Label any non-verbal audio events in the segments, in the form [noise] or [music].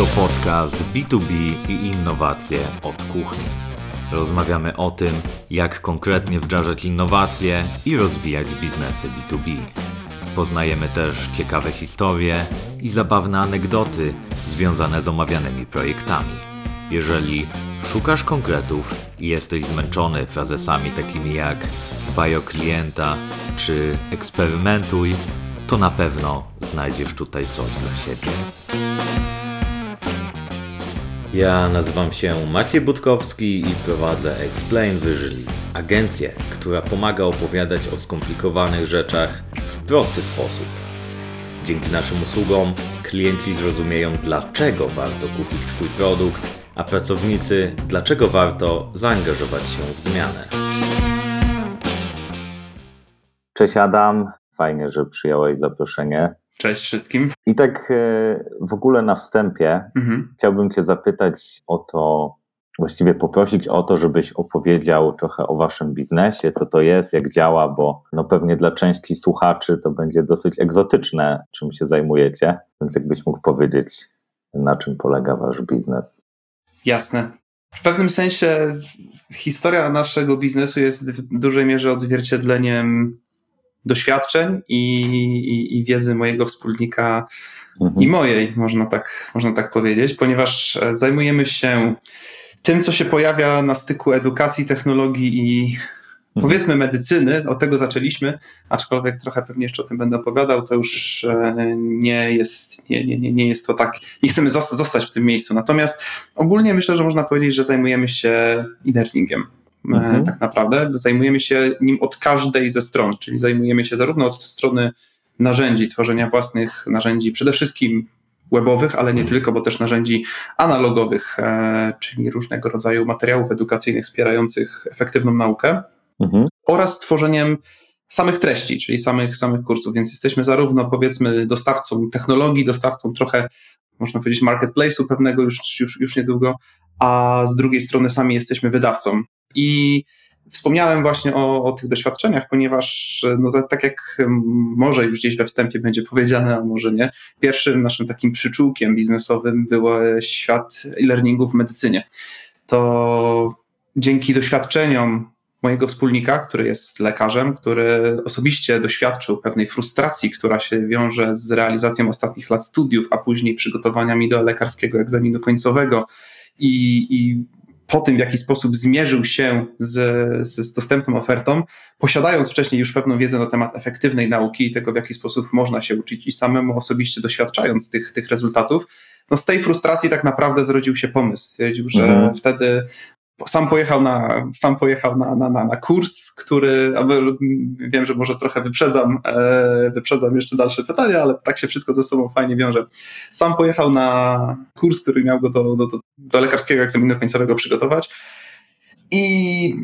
To podcast B2B i innowacje od kuchni. Rozmawiamy o tym, jak konkretnie wdrażać innowacje i rozwijać biznesy B2B. Poznajemy też ciekawe historie i zabawne anegdoty związane z omawianymi projektami. Jeżeli szukasz konkretów i jesteś zmęczony frazesami takimi jak dbaj o klienta czy eksperymentuj, to na pewno znajdziesz tutaj coś dla siebie. Ja nazywam się Maciej Budkowski i prowadzę Explain Visually, agencję, która pomaga opowiadać o skomplikowanych rzeczach w prosty sposób. Dzięki naszym usługom klienci zrozumieją, dlaczego warto kupić Twój produkt, a pracownicy, dlaczego warto zaangażować się w zmianę. Cześć Adam, fajnie, że przyjąłeś zaproszenie. Cześć wszystkim. I tak e, w ogóle na wstępie mhm. chciałbym Cię zapytać o to, właściwie poprosić o to, żebyś opowiedział trochę o Waszym biznesie, co to jest, jak działa, bo no pewnie dla części słuchaczy to będzie dosyć egzotyczne, czym się zajmujecie, więc jakbyś mógł powiedzieć, na czym polega Wasz biznes. Jasne. W pewnym sensie historia naszego biznesu jest w dużej mierze odzwierciedleniem doświadczeń i, i, i wiedzy mojego wspólnika mhm. i mojej, można tak, można tak powiedzieć, ponieważ e, zajmujemy się tym, co się pojawia na styku edukacji, technologii i mhm. powiedzmy medycyny, od tego zaczęliśmy, aczkolwiek trochę pewnie jeszcze o tym będę opowiadał, to już e, nie jest, nie, nie, nie jest to tak, nie chcemy zostać w tym miejscu. Natomiast ogólnie myślę, że można powiedzieć, że zajmujemy się e-learningiem. E, mhm. tak naprawdę. Zajmujemy się nim od każdej ze stron, czyli zajmujemy się zarówno od strony narzędzi, tworzenia własnych narzędzi, przede wszystkim webowych, ale nie tylko, bo też narzędzi analogowych, e, czyli różnego rodzaju materiałów edukacyjnych wspierających efektywną naukę mhm. oraz tworzeniem samych treści, czyli samych, samych kursów, więc jesteśmy zarówno powiedzmy dostawcą technologii, dostawcą trochę można powiedzieć marketplace'u pewnego już, już, już niedługo, a z drugiej strony sami jesteśmy wydawcą i Wspomniałem właśnie o, o, tych doświadczeniach, ponieważ, no, tak jak może już gdzieś we wstępie będzie powiedziane, a może nie, pierwszym naszym takim przyczółkiem biznesowym był świat e-learningu w medycynie. To dzięki doświadczeniom mojego wspólnika, który jest lekarzem, który osobiście doświadczył pewnej frustracji, która się wiąże z realizacją ostatnich lat studiów, a później przygotowaniami do lekarskiego egzaminu końcowego i, i po tym, w jaki sposób zmierzył się z, z, dostępną ofertą, posiadając wcześniej już pewną wiedzę na temat efektywnej nauki i tego, w jaki sposób można się uczyć i samemu osobiście doświadczając tych, tych rezultatów, no z tej frustracji tak naprawdę zrodził się pomysł. Stwierdził, że mhm. wtedy sam pojechał na, sam pojechał na, na, na, na kurs, który, wiem, że może trochę wyprzedzam, e, wyprzedzam jeszcze dalsze pytania, ale tak się wszystko ze sobą fajnie wiąże. Sam pojechał na kurs, który miał go do, do, do lekarskiego egzaminu końcowego przygotować. I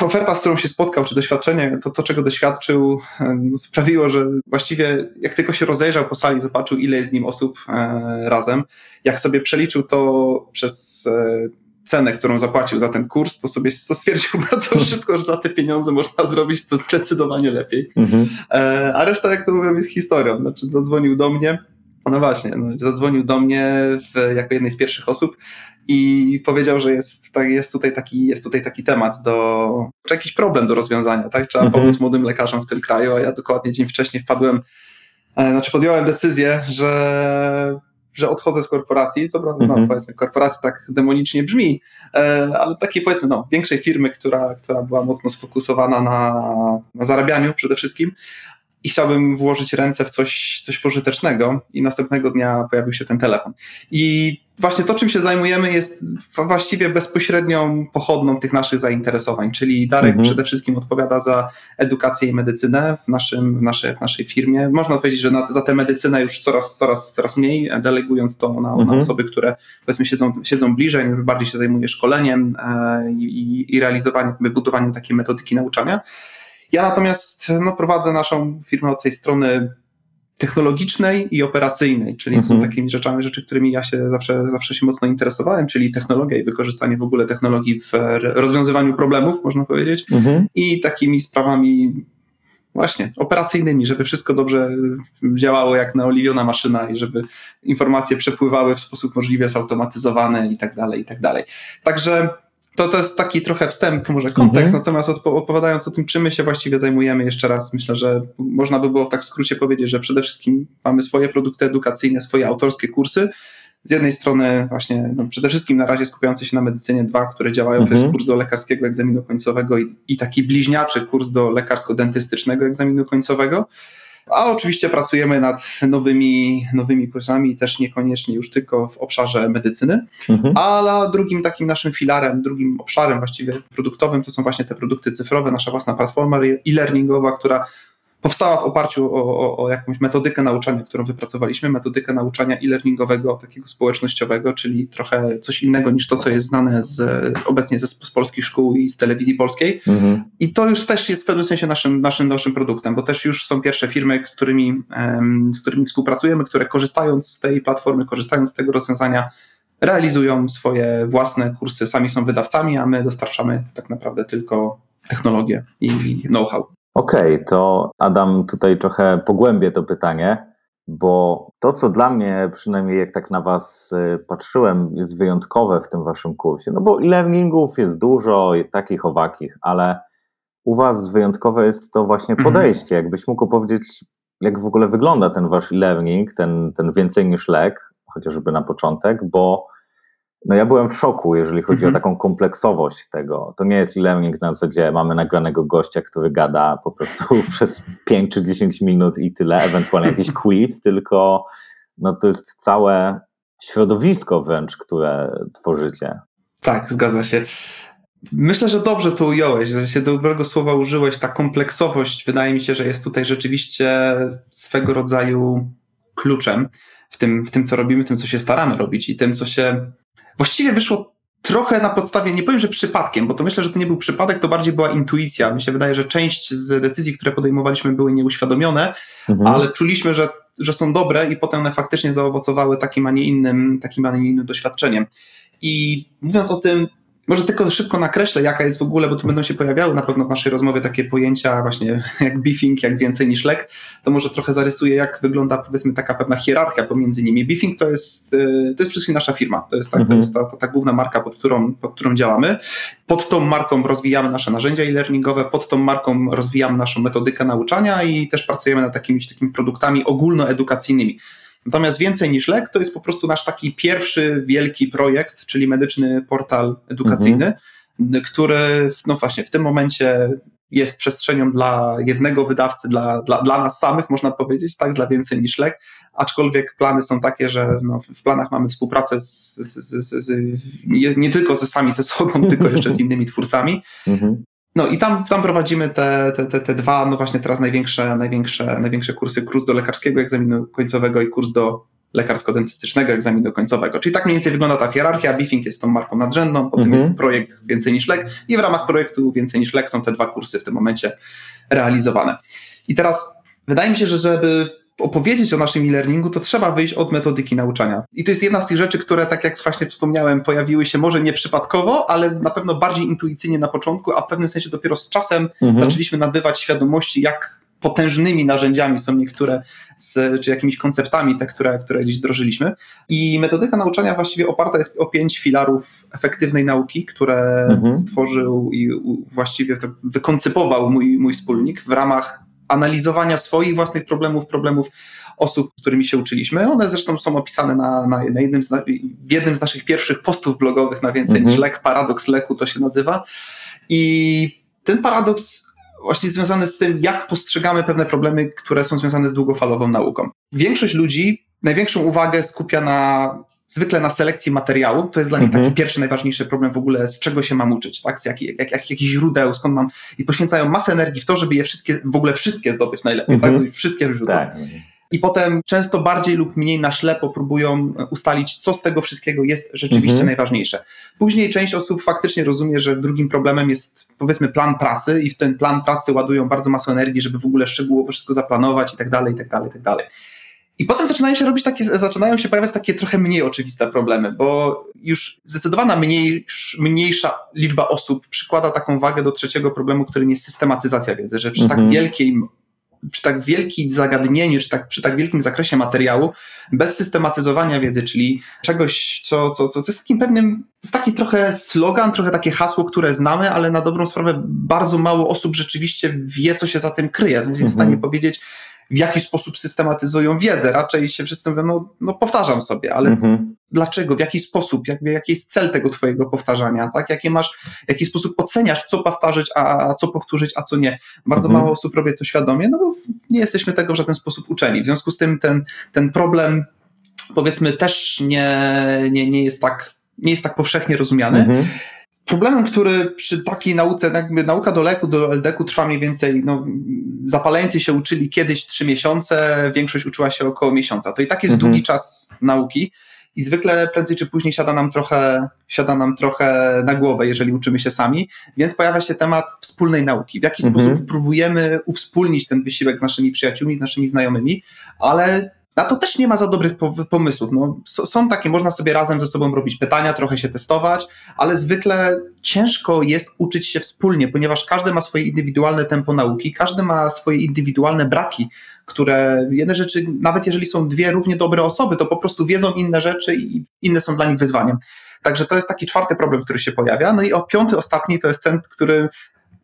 oferta, z którą się spotkał, czy doświadczenie, to, to czego doświadczył, e, sprawiło, że właściwie jak tylko się rozejrzał po sali, zobaczył, ile jest z nim osób e, razem, jak sobie przeliczył to przez e, cenę, którą zapłacił za ten kurs, to sobie to stwierdził [laughs] bardzo szybko, że za te pieniądze można zrobić to zdecydowanie lepiej. Mhm. E, a reszta, jak to mówią, jest historią. Znaczy, zadzwonił do mnie. No właśnie, no, zadzwonił do mnie w, jako jednej z pierwszych osób i powiedział, że jest, tak, jest, tutaj taki, jest tutaj taki temat, do, czy jakiś problem do rozwiązania, tak? Trzeba mhm. pomóc młodym lekarzom w tym kraju, a ja dokładnie dzień wcześniej wpadłem, e, znaczy podjąłem decyzję, że że odchodzę z korporacji, co prawda, no, mhm. powiedzmy, korporacja tak demonicznie brzmi, e, ale takiej powiedzmy, no, większej firmy, która, która była mocno sfokusowana na, na zarabianiu przede wszystkim, i chciałbym włożyć ręce w coś, coś pożytecznego i następnego dnia pojawił się ten telefon. I właśnie to, czym się zajmujemy, jest właściwie bezpośrednią pochodną tych naszych zainteresowań, czyli Darek mhm. przede wszystkim odpowiada za edukację i medycynę w, naszym, w, naszej, w naszej firmie. Można powiedzieć, że na, za tę medycynę już coraz, coraz, coraz mniej, delegując to na, mhm. na osoby, które powiedzmy siedzą, siedzą bliżej, już bardziej się zajmuje szkoleniem e, i, i realizowaniem, budowaniem takiej metodyki nauczania. Ja natomiast no, prowadzę naszą firmę od tej strony technologicznej i operacyjnej, czyli mhm. są takimi rzeczami, rzeczy, którymi ja się zawsze, zawsze się mocno interesowałem, czyli technologia i wykorzystanie w ogóle technologii w rozwiązywaniu problemów, można powiedzieć, mhm. i takimi sprawami właśnie operacyjnymi, żeby wszystko dobrze działało jak naoliwiona maszyna i żeby informacje przepływały w sposób możliwie zautomatyzowany i tak dalej, i tak dalej. Także to, to jest taki trochę wstęp, może kontekst, mhm. natomiast odpo odpowiadając o tym, czym my się właściwie zajmujemy, jeszcze raz myślę, że można by było tak w skrócie powiedzieć, że przede wszystkim mamy swoje produkty edukacyjne, swoje autorskie kursy. Z jednej strony właśnie no przede wszystkim na razie skupiające się na medycynie dwa, które działają, mhm. to jest mhm. kurs do lekarskiego egzaminu końcowego i, i taki bliźniaczy kurs do lekarsko-dentystycznego egzaminu końcowego. A oczywiście pracujemy nad nowymi, nowymi kursami, też niekoniecznie już tylko w obszarze medycyny. Mhm. Ale drugim takim naszym filarem, drugim obszarem właściwie produktowym to są właśnie te produkty cyfrowe, nasza własna platforma e-learningowa, która powstała w oparciu o, o, o, jakąś metodykę nauczania, którą wypracowaliśmy, metodykę nauczania e-learningowego, takiego społecznościowego, czyli trochę coś innego niż to, co jest znane z, obecnie ze, z polskich szkół i z telewizji polskiej. Mhm. I to już też jest w pewnym sensie naszym, naszym, naszym produktem, bo też już są pierwsze firmy, z którymi, z którymi współpracujemy, które korzystając z tej platformy, korzystając z tego rozwiązania, realizują swoje własne kursy, sami są wydawcami, a my dostarczamy tak naprawdę tylko technologię i know-how. Okej, okay, to Adam tutaj trochę pogłębię to pytanie, bo to, co dla mnie, przynajmniej jak tak na Was y, patrzyłem, jest wyjątkowe w tym Waszym kursie, no bo e-learningów jest dużo, takich owakich, ale u Was wyjątkowe jest to właśnie mhm. podejście. Jakbyś mógł powiedzieć, jak w ogóle wygląda ten Wasz e-learning, ten, ten więcej niż lek, chociażby na początek, bo no ja byłem w szoku, jeżeli chodzi mhm. o taką kompleksowość tego. To nie jest e-learning na zasadzie mamy nagranego gościa, który gada po prostu [laughs] przez 5 czy 10 minut i tyle, ewentualnie jakiś [laughs] quiz, tylko no to jest całe środowisko wręcz, które tworzycie. Tak, zgadza się. Myślę, że dobrze to ująłeś, że się dobrego słowa użyłeś. Ta kompleksowość wydaje mi się, że jest tutaj rzeczywiście swego rodzaju kluczem w tym, w tym, co robimy, w tym, co się staramy robić i tym, co się właściwie wyszło trochę na podstawie, nie powiem, że przypadkiem, bo to myślę, że to nie był przypadek, to bardziej była intuicja. Mi się wydaje, że część z decyzji, które podejmowaliśmy, były nieuświadomione, mhm. ale czuliśmy, że, że są dobre i potem one faktycznie zaowocowały takim, a nie innym, takim, a nie innym doświadczeniem. I mówiąc o tym, może tylko szybko nakreślę, jaka jest w ogóle, bo tu będą się pojawiały na pewno w naszej rozmowie takie pojęcia właśnie [laughs] jak beefing, jak więcej niż lek, to może trochę zarysuję, jak wygląda powiedzmy taka pewna hierarchia pomiędzy nimi. Beefing to jest, y, to jest przede wszystkim nasza firma, to jest, tak, mhm. to jest ta, ta, ta, główna marka, pod którą, pod którą działamy. Pod tą marką rozwijamy nasze narzędzia e-learningowe, pod tą marką rozwijamy naszą metodykę nauczania i też pracujemy nad takimi, takimi produktami ogólnoedukacyjnymi. Natomiast więcej niż lek to jest po prostu nasz taki pierwszy wielki projekt, czyli medyczny portal edukacyjny, mhm. który no właśnie w tym momencie jest przestrzenią dla jednego wydawcy, dla, dla, dla nas samych, można powiedzieć, tak, dla więcej niż lek, aczkolwiek plany są takie, że no, w planach mamy współpracę z, z, z, nie tylko ze sami ze sobą, tylko jeszcze z [laughs] innymi twórcami. Mhm. No i tam, tam prowadzimy te, te, te, te dwa, no właśnie teraz największe, największe, największe kursy, kurs do lekarskiego egzaminu końcowego i kurs do lekarsko-dentystycznego egzaminu końcowego. Czyli tak mniej więcej wygląda ta hierarchia. Biffing jest tą marką nadrzędną, potem mhm. jest projekt Więcej niż Lek i w ramach projektu Więcej niż Lek są te dwa kursy w tym momencie realizowane. I teraz wydaje mi się, że żeby opowiedzieć o naszym e-learningu, to trzeba wyjść od metodyki nauczania. I to jest jedna z tych rzeczy, które, tak jak właśnie wspomniałem, pojawiły się może nie przypadkowo, ale na pewno bardziej intuicyjnie na początku, a w pewnym sensie dopiero z czasem mhm. zaczęliśmy nabywać świadomości, jak potężnymi narzędziami są niektóre, z, czy jakimiś konceptami te, które, które gdzieś wdrożyliśmy. I metodyka nauczania właściwie oparta jest o pięć filarów efektywnej nauki, które mhm. stworzył i właściwie wykoncypował mój, mój wspólnik w ramach analizowania swoich własnych problemów, problemów osób, z którymi się uczyliśmy. One zresztą są opisane na, na, na jednym z, w jednym z naszych pierwszych postów blogowych na więcej mhm. niż lek, paradoks leku to się nazywa. I ten paradoks właśnie związany z tym, jak postrzegamy pewne problemy, które są związane z długofalową nauką. Większość ludzi największą uwagę skupia na zwykle na selekcji materiału. To jest dla nich mhm. taki pierwszy, najważniejszy problem w ogóle, z czego się mam uczyć, tak? Z jak, jak, jak, jakich źródeł, skąd mam. I poświęcają masę energii w to, żeby je wszystkie, w ogóle wszystkie zdobyć najlepiej, tak? mhm. tak? Wszystkie źródła. Tak. I potem często bardziej lub mniej na ślepo próbują ustalić, co z tego wszystkiego jest rzeczywiście mhm. najważniejsze. Później część osób faktycznie rozumie, że drugim problemem jest powiedzmy plan pracy i w ten plan pracy ładują bardzo masę energii, żeby w ogóle szczegółowo wszystko zaplanować i tak dalej, i tak dalej, i tak dalej. I potem zaczynają się robić takie, zaczynają się pojawiać takie trochę mniej oczywiste problemy, bo już zdecydowana mniej, mniejsza liczba osób przykłada taką wagę do trzeciego problemu, którym jest systematyzacja wiedzy, że przy tak mhm. tak wielkiej przy tak wielkim zagadnieniu, czy tak, przy tak wielkim zakresie materiału, bez systematyzowania wiedzy, czyli czegoś, co, co, co, jest takim pewnym, jest taki trochę slogan, trochę takie hasło, które znamy, ale na dobrą sprawę bardzo mało osób rzeczywiście wie, co się za tym kryje. Jest mhm. w stanie powiedzieć, w jaki sposób systematyzują wiedzę. Raczej się wszyscy mówią, no, no powtarzam sobie, ale mhm. dlaczego, w jaki sposób, jakby, jaki jest cel tego twojego powtarzania, tak? Jaki masz, w jaki sposób oceniasz, co powtarzać, a, a co powtórzyć, a co nie. Bardzo mhm. mało osób robi to świadomie, no bo nie jesteśmy tego w żaden sposób uczeni. W związku z tym ten, ten problem powiedzmy też nie, nie, nie jest tak nie jest tak powszechnie rozumiany. Mhm. Problemem, który przy takiej nauce, jakby nauka do leku, do LDK trwa mniej więcej, no, zapaleńcy się uczyli kiedyś trzy miesiące, większość uczyła się około miesiąca. To i tak jest mhm. długi czas nauki i zwykle prędzej czy później siada nam trochę, siada nam trochę na głowę, jeżeli uczymy się sami, więc pojawia się temat wspólnej nauki. W jaki mhm. sposób próbujemy uwspólnić ten wysiłek z naszymi przyjaciółmi, z naszymi znajomymi, ale na to też nie ma za dobrych pomysłów. No, są takie, można sobie razem ze sobą robić pytania, trochę się testować, ale zwykle ciężko jest uczyć się wspólnie, ponieważ każdy ma swoje indywidualne tempo nauki, każdy ma swoje indywidualne braki, które jedne rzeczy, nawet jeżeli są dwie równie dobre osoby, to po prostu wiedzą inne rzeczy i inne są dla nich wyzwaniem. Także to jest taki czwarty problem, który się pojawia. No i o piąty, ostatni to jest ten, który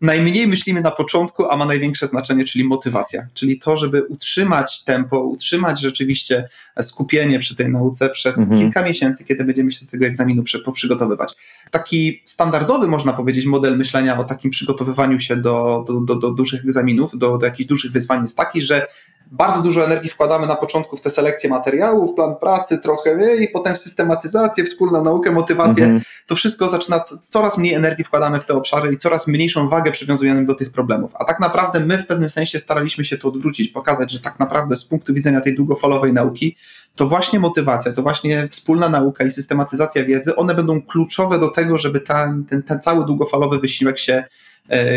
najmniej myślimy na początku, a ma największe znaczenie, czyli motywacja. Czyli to, żeby utrzymać tempo, utrzymać rzeczywiście skupienie przy tej nauce przez mhm. kilka miesięcy, kiedy będziemy się do tego egzaminu przygotowywać. Taki standardowy, można powiedzieć, model myślenia o takim przygotowywaniu się do, do, do, do dużych egzaminów, do, do jakichś dużych wyzwań jest taki, że bardzo dużo energii wkładamy na początku w tę selekcję materiałów, plan pracy, trochę i potem systematyzację, wspólną naukę, motywację. Mhm. To wszystko zaczyna, coraz mniej energii wkładamy w te obszary i coraz mniejszą wagę przywiązujemy do tych problemów. A tak naprawdę my w pewnym sensie staraliśmy się to odwrócić, pokazać, że tak naprawdę z punktu widzenia tej długofalowej nauki, to właśnie motywacja, to właśnie wspólna nauka i systematyzacja wiedzy, one będą kluczowe do tego, żeby ten, ten, ten cały długofalowy wysiłek się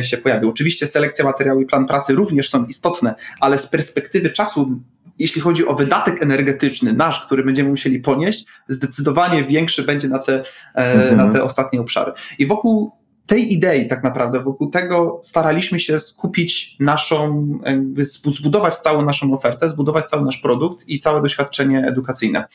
się pojawił. Oczywiście selekcja materiału i plan pracy również są istotne, ale z perspektywy czasu jeśli chodzi o wydatek energetyczny nasz, który będziemy musieli ponieść, zdecydowanie większy będzie na te, e, mhm. na te ostatnie obszary. I wokół tej idei tak naprawdę, wokół tego staraliśmy się skupić naszą, jakby zbudować całą naszą ofertę, zbudować cały nasz produkt i całe doświadczenie edukacyjne.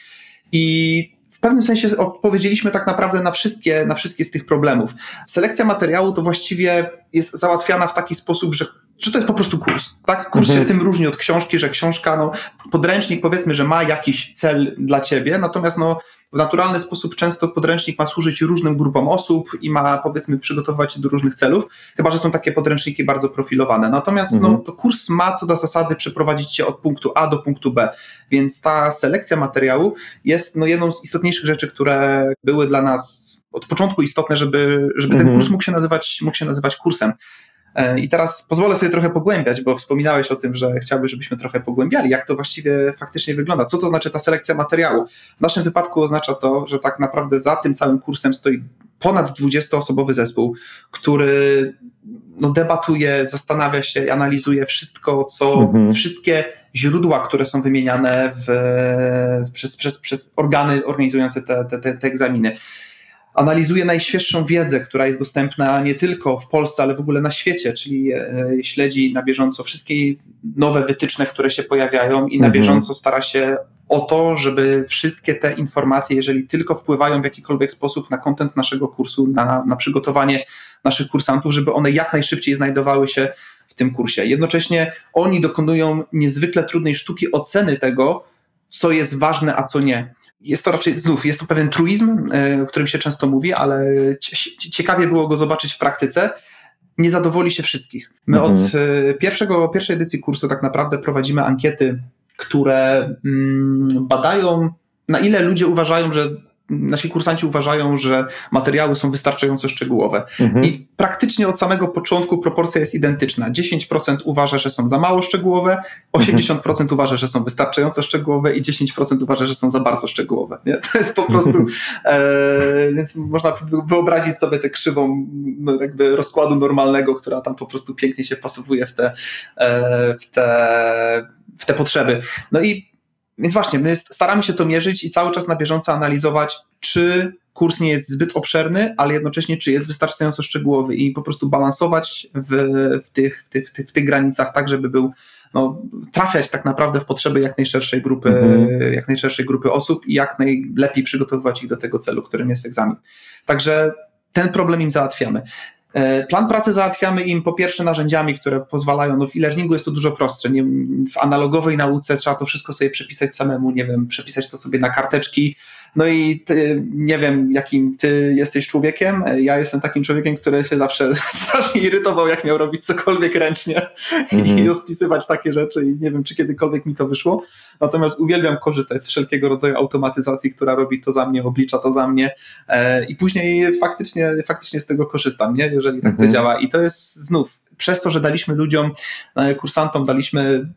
I w pewnym sensie odpowiedzieliśmy tak naprawdę na wszystkie, na wszystkie z tych problemów. Selekcja materiału to właściwie jest załatwiana w taki sposób, że że to jest po prostu kurs. Tak? Kurs mhm. się tym różni od książki, że książka, no, podręcznik powiedzmy, że ma jakiś cel dla ciebie, natomiast no, w naturalny sposób często podręcznik ma służyć różnym grupom osób i ma powiedzmy przygotowywać się do różnych celów, chyba że są takie podręczniki bardzo profilowane. Natomiast no, mhm. no, to kurs ma co do zasady przeprowadzić cię od punktu A do punktu B, więc ta selekcja materiału jest no, jedną z istotniejszych rzeczy, które były dla nas od początku istotne, żeby, żeby ten mhm. kurs mógł się nazywać, mógł się nazywać kursem. E, I teraz pozwolę sobie trochę pogłębiać, bo wspominałeś o tym, że chciałbyś, żebyśmy trochę pogłębiali, jak to właściwie faktycznie wygląda. Co to znaczy ta selekcja materiału? W naszym wypadku oznacza to, że tak naprawdę za tym całym kursem stoi ponad 20-osobowy zespół, który no, debatuje, zastanawia się, analizuje wszystko, co, mhm. wszystkie źródła, które są wymieniane w, w, przez, przez, przez organy organizujące te, te, te, te egzaminy analizuje najświeższą wiedzę, która jest dostępna nie tylko w Polsce, ale w ogóle na świecie, czyli e, śledzi na bieżąco wszystkie nowe wytyczne, które się pojawiają i na mhm. bieżąco stara się o to, żeby wszystkie te informacje, jeżeli tylko wpływają w jakikolwiek sposób na kontent naszego kursu, na, na przygotowanie naszych kursantów, żeby one jak najszybciej znajdowały się w tym kursie. Jednocześnie oni dokonują niezwykle trudnej sztuki oceny tego, co jest ważne, a co nie jest to raczej, znów, jest to pewien truizm, e, o którym się często mówi, ale ciekawie było go zobaczyć w praktyce. Nie zadowoli się wszystkich. My mhm. od e, pierwszego, pierwszej edycji kursu tak naprawdę prowadzimy ankiety, które mm, badają, na ile ludzie uważają, że nasi kursanci uważają, że materiały są wystarczająco szczegółowe. Mhm. I praktycznie od samego początku proporcja jest identyczna. 10% uważa, że są za mało szczegółowe, 80% mhm. uważa, że są wystarczająco szczegółowe i 10% uważa, że są za bardzo szczegółowe. Nie? To jest po prostu, e, więc można wyobrazić sobie tę krzywą no, jakby rozkładu normalnego, która tam po prostu pięknie się wpasowuje w te, e, w te, w te potrzeby. No i więc właśnie, my staramy się to mierzyć i cały czas na bieżąco analizować, czy kurs nie jest zbyt obszerny, ale jednocześnie czy jest wystarczająco szczegółowy i po prostu balansować w, w, tych, w, tych, w, tych, w tych granicach tak, żeby był no, trafiać tak naprawdę w potrzeby jak najszerszej grupy, mhm. jak najszerszej grupy osób i jak najlepiej przygotowywać ich do tego celu, którym jest egzamin. Także ten problem im załatwiamy. E, plan pracy załatwiamy im po pierwsze narzędziami, które pozwalają, no w e-learningu jest to dużo prostsze, nie, w analogowej nauce trzeba to wszystko sobie przepisać samemu, nie wiem, przepisać to sobie na karteczki, no i ty, nie wiem, jakim ty jesteś człowiekiem. Ja jestem takim człowiekiem, który się zawsze [laughs] strasznie irytował, jak miał robić cokolwiek ręcznie mm-hmm. i mhm. rozpisywać takie rzeczy i nie wiem, czy kiedykolwiek mi to wyszło. Natomiast uwielbiam korzystać z wszelkiego rodzaju automatyzacji, która robi to za mnie, oblicza to za mnie e, i później faktycznie, faktycznie z tego korzystam, nie? jeżeli tak mm-hmm. to mhm. działa. I to jest znów przez to, że daliśmy ludziom, e, kursantom, daliśmy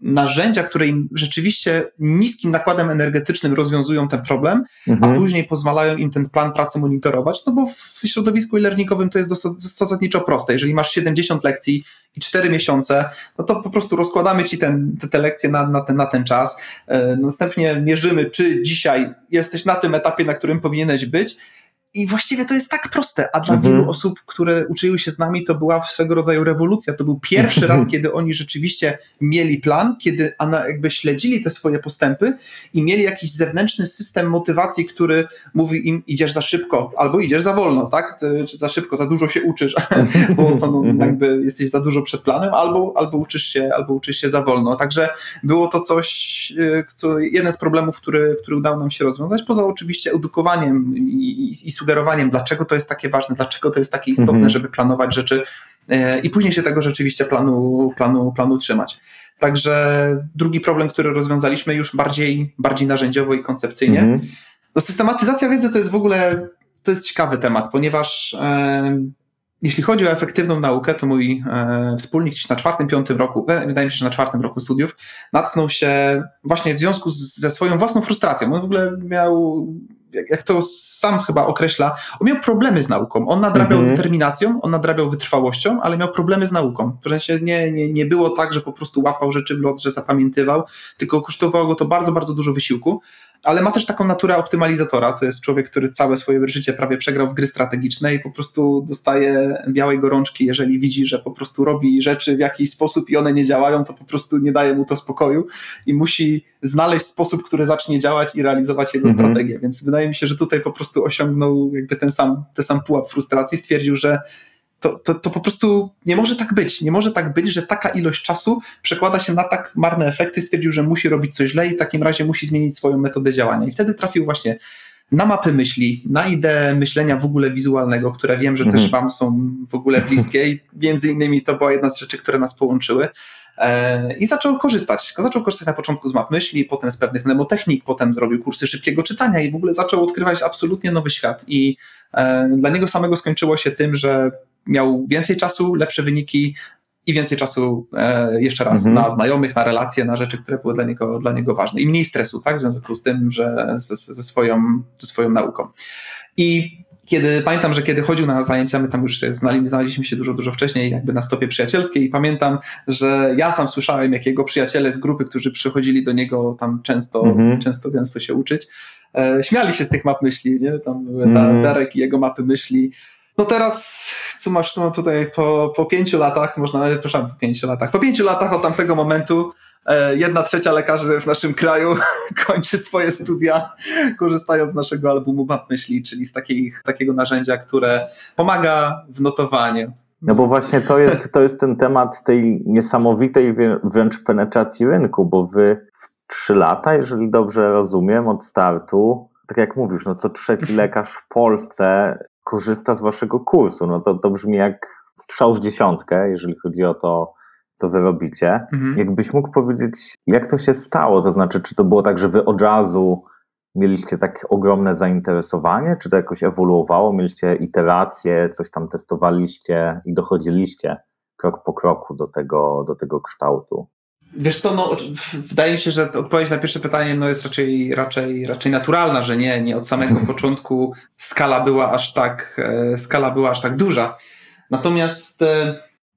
narzędzia, które im rzeczywiście niskim nakładem energetycznym rozwiązują ten problem, mhm. a później pozwalają im ten plan pracy monitorować, no bo w środowisku e-learningowym to jest zasadniczo proste. Jeżeli masz 70 lekcji i 4 miesiące, no to po prostu rozkładamy ci ten, te, te lekcje na, na, ten, na ten czas. E, następnie mierzymy, czy dzisiaj jesteś na tym etapie, na którym powinieneś być i właściwie to jest tak proste, a dla mhm. wielu osób, które uczyły się z nami, to była swego rodzaju rewolucja. To był pierwszy [laughs] raz, kiedy oni rzeczywiście mieli plan, kiedy jakby śledzili te swoje postępy i mieli jakiś zewnętrzny system motywacji, który mówi im idziesz za szybko albo idziesz za wolno, tak? Czy za szybko, za dużo się uczysz, [laughs] bo co, no, mhm. jakby jesteś za dużo przed planem, albo, albo, uczysz się, albo uczysz się za wolno. Także było to coś, y, co, jeden z problemów, który, który udało nam się rozwiązać, poza oczywiście edukowaniem i, i sugerowaniem, dlaczego to jest takie ważne, dlaczego to jest takie istotne, mhm. żeby planować rzeczy e, i później się tego rzeczywiście planu, planu, planu trzymać. Także drugi problem, który rozwiązaliśmy już bardziej, bardziej narzędziowo i koncepcyjnie. Mhm. No, systematyzacja wiedzy to jest w ogóle to jest ciekawy temat, ponieważ e, jeśli chodzi o efektywną naukę, to mój e, wspólnik gdzieś na czwartym, piątym roku, e, wydaje mi się, że na czwartym roku studiów, natknął się właśnie w związku z, ze swoją własną frustracją. On w ogóle miał jak to sam chyba określa, on miał problemy z nauką. On nadrabiał mhm. determinacją, on nadrabiał wytrwałością, ale miał problemy z nauką. W sensie nie, nie, nie było tak, że po prostu łapał rzeczy w lot, że zapamiętywał, tylko kosztowało go to bardzo, bardzo dużo wysiłku ale ma też taką naturę optymalizatora. To jest człowiek, który całe swoje życie prawie przegrał w gry strategiczne i po prostu dostaje białej gorączki, jeżeli widzi, że po prostu robi rzeczy w jakiś sposób i one nie działają, to po prostu nie daje mu to spokoju i musi znaleźć sposób, który zacznie działać i realizować jego mhm. strategię. Więc wydaje mi się, że tutaj po prostu osiągnął jakby ten sam, ten sam pułap frustracji, stwierdził, że to, to, to po prostu nie może tak być. Nie może tak być, że taka ilość czasu przekłada się na tak marne efekty. Stwierdził, że musi robić coś źle i w takim razie musi zmienić swoją metodę działania. I wtedy trafił właśnie na mapy myśli, na ideę myślenia w ogóle wizualnego, które wiem, że mhm. też Wam są w ogóle bliskie i między innymi to była jedna z rzeczy, które nas połączyły. E, I zaczął korzystać. Zaczął korzystać na początku z map myśli, potem z pewnych mnemotechnik, potem zrobił kursy szybkiego czytania i w ogóle zaczął odkrywać absolutnie nowy świat. I e, dla niego samego skończyło się tym, że miał więcej czasu, lepsze wyniki i więcej czasu e, jeszcze raz mhm. na znajomych, na relacje, na rzeczy, które były dla niego, dla niego ważne i mniej stresu, tak, w związku z tym, że ze, ze, swoją, ze swoją nauką. I kiedy pamiętam, że kiedy chodził na zajęcia, my tam już znali, znaliśmy się dużo, dużo wcześniej, jakby na stopie przyjacielskiej, i pamiętam, że ja sam słyszałem, jak jego przyjaciele z grupy, którzy przychodzili do niego tam często, mhm. często gęsto się uczyć, e, śmiali się z tych map myśli, nie? Tam były ta, mhm. Darek i jego mapy myśli. No teraz, co masz tu tutaj po, po pięciu latach, można, proszę, po pięciu latach, po pięciu latach od tamtego momentu e, jedna trzecia lekarzy w naszym kraju [laughs] kończy swoje studia korzystając z naszego albumu Map Myśli, czyli z takich, takiego narzędzia, które pomaga w notowaniu. No bo właśnie to jest, to jest ten temat tej niesamowitej wręcz penetracji rynku, bo wy w trzy lata, jeżeli dobrze rozumiem, od startu, tak jak mówisz, no co trzeci [laughs] lekarz w Polsce korzysta z waszego kursu. No to, to brzmi jak strzał w dziesiątkę, jeżeli chodzi o to, co wy robicie. Mhm. Jakbyś mógł powiedzieć, jak to się stało? To znaczy, czy to było tak, że wy od razu mieliście tak ogromne zainteresowanie, czy to jakoś ewoluowało? Mieliście iteracje, coś tam testowaliście i dochodziliście krok po kroku do tego, do tego kształtu? Wiesz co, no, wydaje mi się, że odpowiedź na pierwsze pytanie no, jest raczej, raczej, raczej naturalna, że nie, nie od samego początku skala była aż tak, e, skala była aż tak duża. Natomiast e,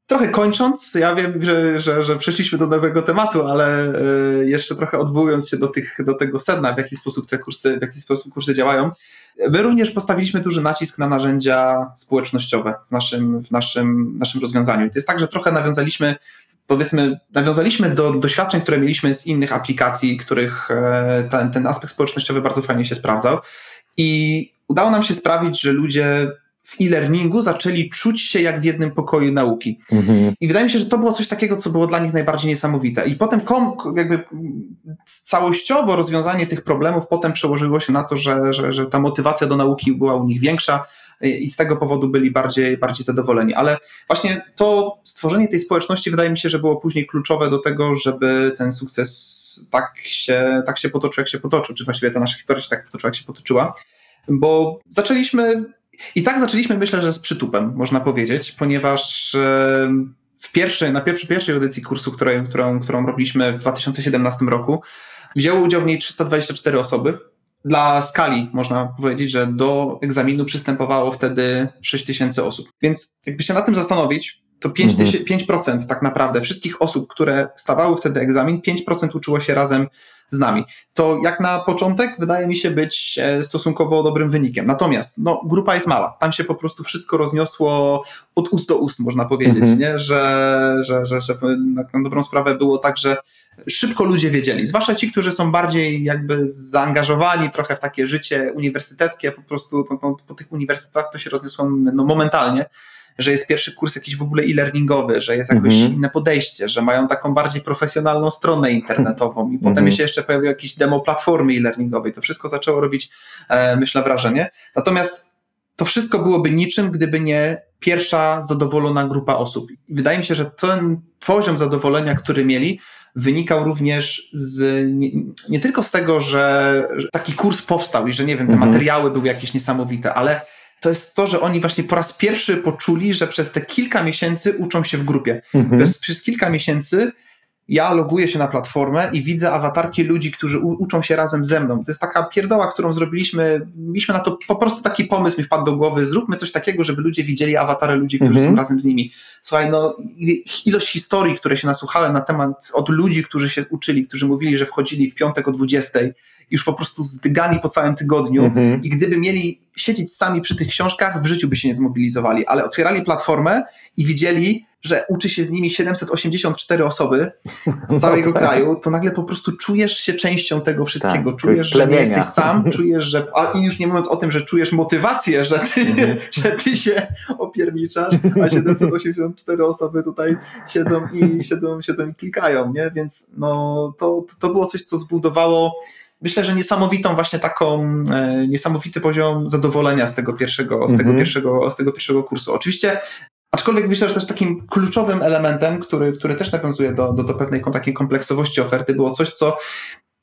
trochę kończąc, ja wiem, że, że, że przeszliśmy do nowego tematu, ale e, jeszcze trochę odwołując się do, tych, do tego sedna, w jaki sposób te kursy, w jaki sposób kursy działają, My również postawiliśmy duży nacisk na narzędzia społecznościowe w naszym, w naszym, naszym rozwiązaniu. I to jest tak, że trochę nawiązaliśmy powiedzmy, nawiązaliśmy do doświadczeń, które mieliśmy z innych aplikacji, których e, ten, ten aspekt społecznościowy bardzo fajnie się sprawdzał. I udało nam się sprawić, że ludzie w e-learningu zaczęli czuć się jak w jednym pokoju nauki. Mhm. I wydaje mi się, że to było coś takiego, co było dla nich najbardziej niesamowite. I potem kom, jakby całościowo rozwiązanie tych problemów potem przełożyło się na to, że, że, że ta motywacja do nauki była u nich większa i z tego powodu byli bardziej, bardziej zadowoleni. Ale właśnie to stworzenie tej społeczności wydaje mi się, że było później kluczowe do tego, żeby ten sukces tak się, tak się potoczył, jak się potoczył, czy właściwie ta nasza historia się tak potoczyła, jak się potoczyła. Bo zaczęliśmy i tak zaczęliśmy, myślę, że z przytupem, można powiedzieć, ponieważ w pierwszej, na pierwszej, pierwszej edycji kursu, której, którą, którą robiliśmy w 2017 roku, wzięło udział w niej 324 osoby. Dla skali można powiedzieć, że do egzaminu przystępowało wtedy 6000 osób. Więc jakby się na tym zastanowić, to 5%, mhm. 5% tak naprawdę wszystkich osób, które stawały wtedy egzamin, 5% uczyło się razem z nami. To jak na początek wydaje mi się być e, stosunkowo dobrym wynikiem. Natomiast no, grupa jest mała. Tam się po prostu wszystko rozniosło od ust do ust, można powiedzieć, mhm. nie? Że, że, że, że na dobrą sprawę było tak, że szybko ludzie wiedzieli, zwłaszcza ci, którzy są bardziej jakby zaangażowani trochę w takie życie uniwersyteckie, po prostu po tych uniwersytetach to się rozniosło no, momentalnie że jest pierwszy kurs jakiś w ogóle e-learningowy, że jest jakoś mhm. inne podejście, że mają taką bardziej profesjonalną stronę internetową i potem mhm. się jeszcze pojawił jakiś demo platformy e-learningowej. To wszystko zaczęło robić, e, myślę, wrażenie. Natomiast to wszystko byłoby niczym, gdyby nie pierwsza zadowolona grupa osób. Wydaje mi się, że ten poziom zadowolenia, który mieli, wynikał również z, nie, nie tylko z tego, że, że, taki kurs powstał i że nie wiem, te mhm. materiały były jakieś niesamowite, ale to jest to, że oni właśnie po raz pierwszy poczuli, że przez te kilka miesięcy uczą się w grupie. Mhm. Przez, przez kilka miesięcy ja loguję się na platformę i widzę awatarki ludzi, którzy uczą się razem ze mną. To jest taka pierdoła, którą zrobiliśmy. Mieliśmy na to po prostu taki pomysł mi wpadł do głowy. Zróbmy coś takiego, żeby ludzie widzieli awatary ludzi, którzy mhm. są razem z nimi. Słuchaj, no ilość historii, które się nasłuchałem na temat od ludzi, którzy się uczyli, którzy mówili, że wchodzili w piątek o 20, już po prostu zdygani po całym tygodniu mhm. i gdyby mieli siedzieć sami przy tych książkach, w życiu by się nie zmobilizowali, ale otwierali platformę i widzieli, że uczy się z nimi 784 osoby z całego kraju, to nagle po prostu czujesz się częścią tego wszystkiego. Tak, czujesz, że nie jesteś sam, czujesz, że. A i już nie mówiąc o tym, że czujesz motywację, że ty, mhm. [laughs] że ty się opierniczasz, a 784 osoby tutaj siedzą i siedzą, siedzą i klikają, nie? Więc no, to, to było coś, co zbudowało myślę, że niesamowitą właśnie taką, e, niesamowity poziom zadowolenia z tego pierwszego, z tego mhm. pierwszego, z tego pierwszego kursu. Oczywiście Aczkolwiek myślę, że też takim kluczowym elementem, który, który też nawiązuje do, do, do pewnej takiej kompleksowości oferty, było coś, co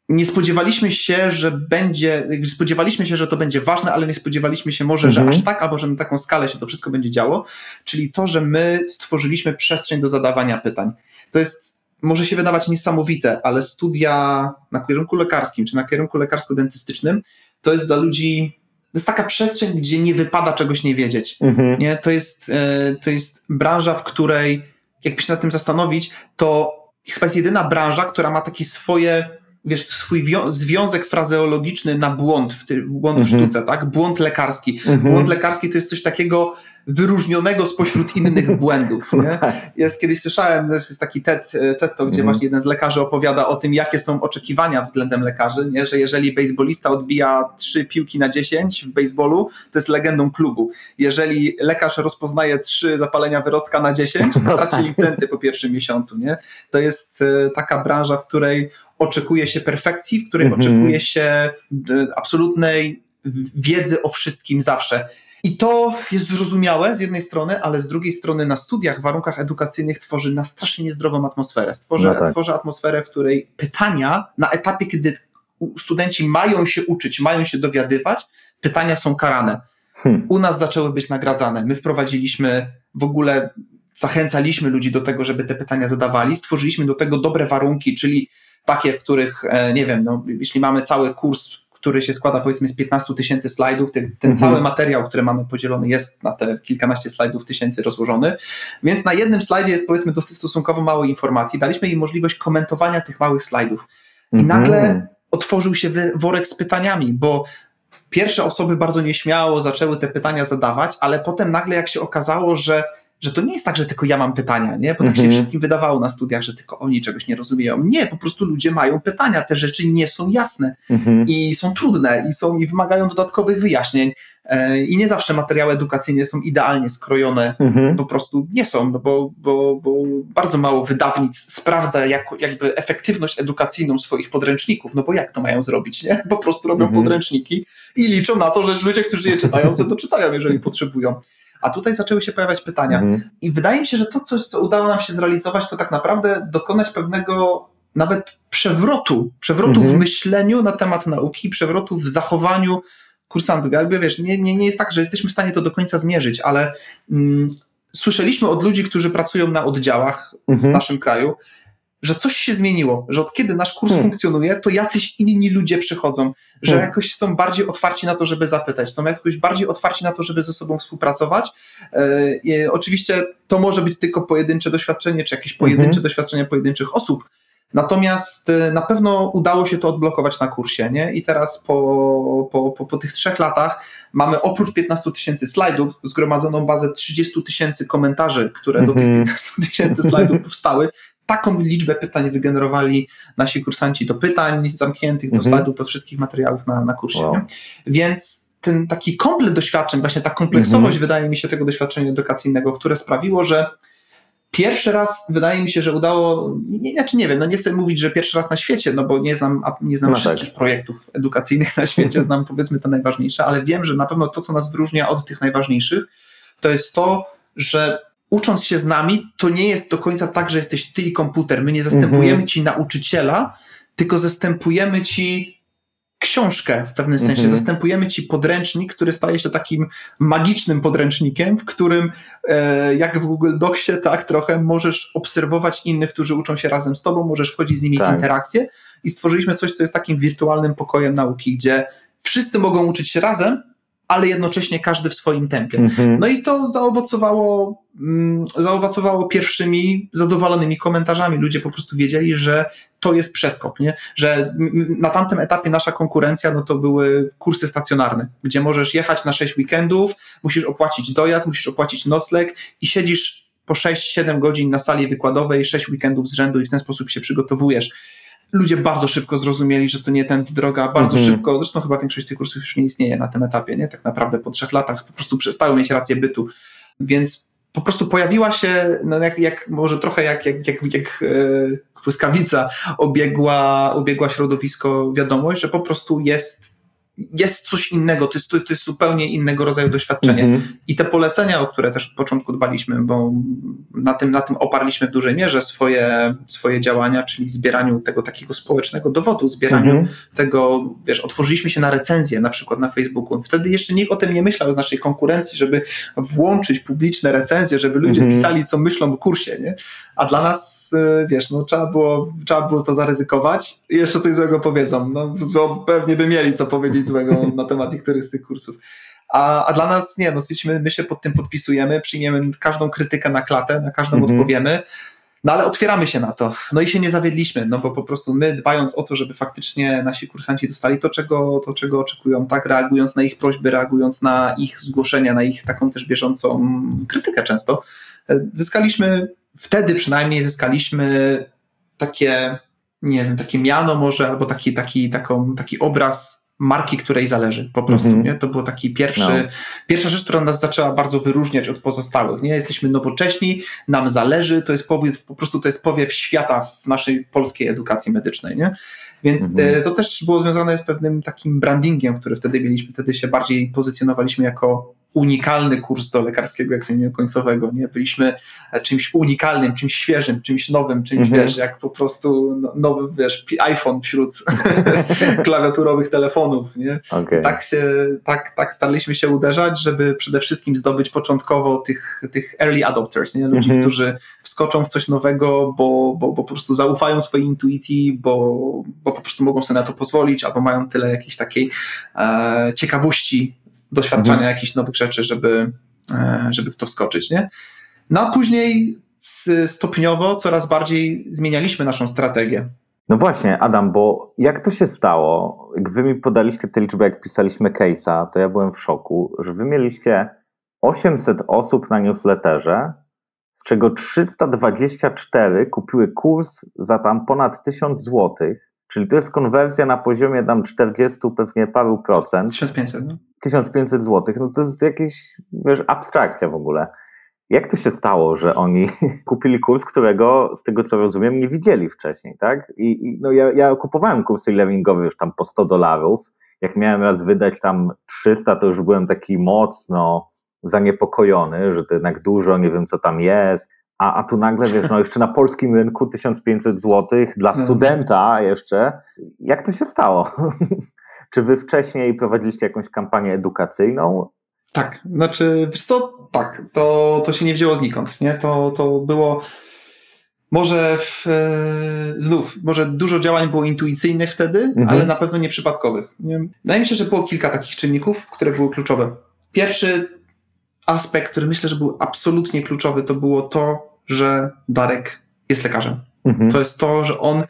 nie spodziewaliśmy się, że będzie, spodziewaliśmy się, że to będzie ważne, ale nie spodziewaliśmy się może, mhm. że aż tak, albo że na taką skalę się to wszystko będzie działo, czyli to, że my stworzyliśmy przestrzeń do zadawania pytań. To jest może się wydawać niesamowite, ale studia na kierunku lekarskim czy na kierunku lekarsko-dentystycznym to jest dla ludzi, jest taka przestrzeń, gdzie nie wypada czegoś nie wiedzieć. Mhm. Nie? To, jest, e, to jest branża, w której, jakby się nad tym zastanowić, to chyba jest jedyna branża, która ma takie swoje wiesz, swój związek frazeologiczny na błąd, w błąd w mhm. sztuce, tak? Błąd lekarski. Mhm. Błąd lekarski to jest coś takiego, wyróżnionego spośród innych [laughs] błędów. Nie? Tak. Jest kiedyś słyszałem, jest taki TED, TED to, gdzie mm. właśnie jeden z lekarzy opowiada o tym, jakie są oczekiwania względem lekarzy, nie? że jeżeli baseballista odbija trzy piłki na 10 w baseballu, to jest legendą klubu. Jeżeli lekarz rozpoznaje trzy zapalenia wyrostka na 10, to [laughs] traci licencję po pierwszym miesiącu. Nie? To jest e, taka branża, w której oczekuje się perfekcji, w której mm -hmm. oczekuje się e, absolutnej wiedzy o wszystkim zawsze. I to jest zrozumiałe z jednej strony, ale z drugiej strony na studiach, w warunkach edukacyjnych tworzy na strasznie niezdrową atmosferę. Stworzy, no tak. Tworzy atmosferę, w której pytania na etapie, kiedy studenci mają się uczyć, mają się dowiadywać, pytania są karane. Hmm. U nas zaczęły być nagradzane. My wprowadziliśmy w ogóle, zachęcaliśmy ludzi do tego, żeby te pytania zadawali, stworzyliśmy do tego dobre warunki, czyli takie, w których, e, nie wiem, no, jeśli mamy cały kurs który się składa powiedzmy z 15 tysięcy slajdów. Ten, ten mhm. cały materiał, który mamy podzielony jest na te kilkanaście slajdów tysięcy rozłożony, więc na jednym slajdzie jest powiedzmy dosyć stosunkowo mało informacji. Daliśmy im możliwość komentowania tych małych slajdów. I mhm. nagle otworzył się worek z pytaniami, bo pierwsze osoby bardzo nieśmiało zaczęły te pytania zadawać, ale potem nagle jak się okazało, że że to nie jest tak, że tylko ja mam pytania, nie? Bo tak się Mhm. wszystkim wydawało na studiach, że tylko oni czegoś nie rozumieją. Nie, po prostu ludzie mają pytania, te rzeczy nie są jasne Mhm. i są trudne i, są, i wymagają dodatkowych wyjaśnień. E, I nie zawsze materiały edukacyjne są idealnie skrojone Mhm. po prostu nie są, no bo, bo, bo bardzo mało wydawnictw sprawdza jak, jakby efektywność edukacyjną swoich podręczników, no bo jak to mają zrobić, nie? Po prostu robią Mhm. podręczniki i liczą na to, że ludzie, którzy je czytają, sobie doczytają, jeżeli potrzebują. A tutaj zaczęły się pojawiać pytania. Mhm. I wydaje mi się, że to, co, co udało nam się zrealizować, to tak naprawdę dokonać pewnego nawet przewrotu, przewrotu Mhm. w myśleniu na temat nauki, przewrotu w zachowaniu kursantów. Jakby wiesz, nie, nie, nie jest tak, że jesteśmy w stanie to do końca zmierzyć, ale mm, słyszeliśmy od ludzi, którzy pracują na oddziałach w Mhm. naszym kraju, że coś się zmieniło, że od kiedy nasz kurs Hmm. funkcjonuje, to jacyś inni ludzie przychodzą, że Hmm. jakoś są bardziej otwarci na to, żeby zapytać, są jakoś bardziej otwarci na to, żeby ze sobą współpracować. E, oczywiście to może być tylko pojedyncze doświadczenie, czy jakieś pojedyncze Mhm. doświadczenia pojedynczych osób. Natomiast e, na pewno udało się to odblokować na kursie, nie? I teraz po, po, po, po tych trzech latach mamy oprócz 15 tysięcy slajdów zgromadzoną bazę 30 tysięcy komentarzy, które do tych Mhm. 15 tysięcy slajdów [laughs] powstały. Taką liczbę pytań wygenerowali nasi kursanci do pytań zamkniętych, do Mhm. slajdów, do wszystkich materiałów na, na kursie. Wow. Więc ten taki komplet doświadczeń, właśnie ta kompleksowość, Mhm. wydaje mi się, tego doświadczenia edukacyjnego, które sprawiło, że pierwszy raz wydaje mi się, że udało, nie, znaczy nie wiem, no nie chcę mówić, że pierwszy raz na świecie, no bo nie znam, nie znam No tak. wszystkich projektów edukacyjnych na świecie, znam powiedzmy te najważniejsze, ale wiem, że na pewno to, co nas wyróżnia od tych najważniejszych, to jest to, że ucząc się z nami, to nie jest do końca tak, że jesteś ty i komputer. My nie zastępujemy Mhm. ci nauczyciela, tylko zastępujemy ci książkę w pewnym sensie. Mhm. Zastępujemy ci podręcznik, który staje się takim magicznym podręcznikiem, w którym e, jak w Google Docsie, tak trochę możesz obserwować innych, którzy uczą się razem z tobą, możesz wchodzić z nimi w Tak. interakcję i stworzyliśmy coś, co jest takim wirtualnym pokojem nauki, gdzie wszyscy mogą uczyć się razem, ale jednocześnie każdy w swoim tempie. Mhm. No i to zaowocowało, mm, zaowocowało pierwszymi zadowolonymi komentarzami. Ludzie po prostu wiedzieli, że to jest przeskok, nie? że na tamtym etapie nasza konkurencja no to były kursy stacjonarne, gdzie możesz jechać na 6 weekendów, musisz opłacić dojazd, musisz opłacić nocleg i siedzisz po 6-7 godzin na sali wykładowej, 6 weekendów z rzędu i w ten sposób się przygotowujesz. Ludzie bardzo szybko zrozumieli, że to nie tędy droga, bardzo Mhm. szybko, zresztą chyba większość tych kursów już nie istnieje na tym etapie, nie? Tak naprawdę po trzech latach po prostu przestały mieć rację bytu. Więc po prostu pojawiła się, no jak, jak może trochę jak, jak, jak, jak e, błyskawica obiegła, obiegła środowisko wiadomość, że po prostu jest, jest coś innego, to jest, to jest zupełnie innego rodzaju doświadczenie. Mhm. I te polecenia, o które też od początku dbaliśmy, bo na tym, na tym oparliśmy w dużej mierze swoje, swoje działania, czyli zbieraniu tego takiego społecznego dowodu, zbieraniu Mhm. tego, wiesz, otworzyliśmy się na recenzję, na przykład na Facebooku. Wtedy jeszcze nikt o tym nie myślał z naszej konkurencji, żeby włączyć publiczne recenzje, żeby ludzie Mhm. pisali, co myślą o kursie, nie? A dla nas, y, wiesz, no trzeba było, trzeba było to zaryzykować i jeszcze coś złego powiedzą. No, pewnie by mieli co powiedzieć złego [laughs] na temat niektórych z tych kursów. A, a dla nas nie, no stwierdziliśmy, my się pod tym podpisujemy, przyjmiemy każdą krytykę na klatę, na każdą Mhm. odpowiemy, no ale otwieramy się na to. No i się nie zawiedliśmy, no bo po prostu my dbając o to, żeby faktycznie nasi kursanci dostali to, czego, to, czego oczekują, tak, reagując na ich prośby, reagując na ich zgłoszenia, na ich taką też bieżącą krytykę często, e, zyskaliśmy, wtedy przynajmniej zyskaliśmy takie, nie wiem, takie miano może, albo taki, taki, taką, taki obraz marki, której zależy po prostu, Mhm. nie? To był taki pierwszy, No. pierwsza rzecz, która nas zaczęła bardzo wyróżniać od pozostałych, nie? Jesteśmy nowocześni, nam zależy, to jest powiew, po prostu to jest powiew świata w naszej polskiej edukacji medycznej, nie? Więc Mhm. e, to też było związane z pewnym takim brandingiem, który wtedy mieliśmy, wtedy się bardziej pozycjonowaliśmy jako unikalny kurs do lekarskiego egzaminu końcowego, nie? Byliśmy e, czymś unikalnym, czymś świeżym, czymś nowym, czymś, Mhm. wiesz, jak po prostu no- nowy, wiesz, iPhone wśród [laughs] klawiaturowych telefonów, nie? Okej. Tak się, tak, tak staraliśmy się uderzać, żeby przede wszystkim zdobyć początkowo tych, tych early adopters, nie? ludzi, Mhm. którzy wskoczą w coś nowego, bo, bo, bo po prostu zaufają swojej intuicji, bo, bo po prostu mogą sobie na to pozwolić, albo mają tyle jakiejś takiej e, ciekawości doświadczania Mhm. jakichś nowych rzeczy, żeby, e, żeby w to wskoczyć. Nie? No a później stopniowo coraz bardziej zmienialiśmy naszą strategię. No właśnie, Adam, bo jak to się stało? Jak wy mi podaliście tę liczbę, jak pisaliśmy case'a, to ja byłem w szoku, że wy mieliście 800 osób na newsletterze, z czego 324 kupiły kurs za tam ponad 1000 złotych, czyli to jest konwersja na poziomie tam 40 pewnie paru procent. 1500, no. 1500 złotych, no to jest jakaś, wiesz, abstrakcja w ogóle. Jak to się stało, że oni [laughs] kupili kurs, którego z tego co rozumiem nie widzieli wcześniej, tak? I, i no ja, ja kupowałem kursy e-learningowe już tam po 100 dolarów. Jak miałem raz wydać tam 300, to już byłem taki mocno zaniepokojony, że to jednak dużo, nie wiem co tam jest. A, a tu nagle, wiesz, no jeszcze na polskim rynku 1500 zł dla no. studenta jeszcze. Jak to się stało? [laughs] Czy wy wcześniej prowadziliście jakąś kampanię edukacyjną? Tak, znaczy, wiesz co, tak, to, to się nie wzięło znikąd, nie? To, to było może w, e, znów, może dużo działań było intuicyjnych wtedy, mhm. ale na pewno nie przypadkowych. Nie? Wydaje mi się, że było kilka takich czynników, które były kluczowe. Pierwszy aspekt, który myślę, że był absolutnie kluczowy, to było to, że Darek jest lekarzem. Mhm. To jest to, że on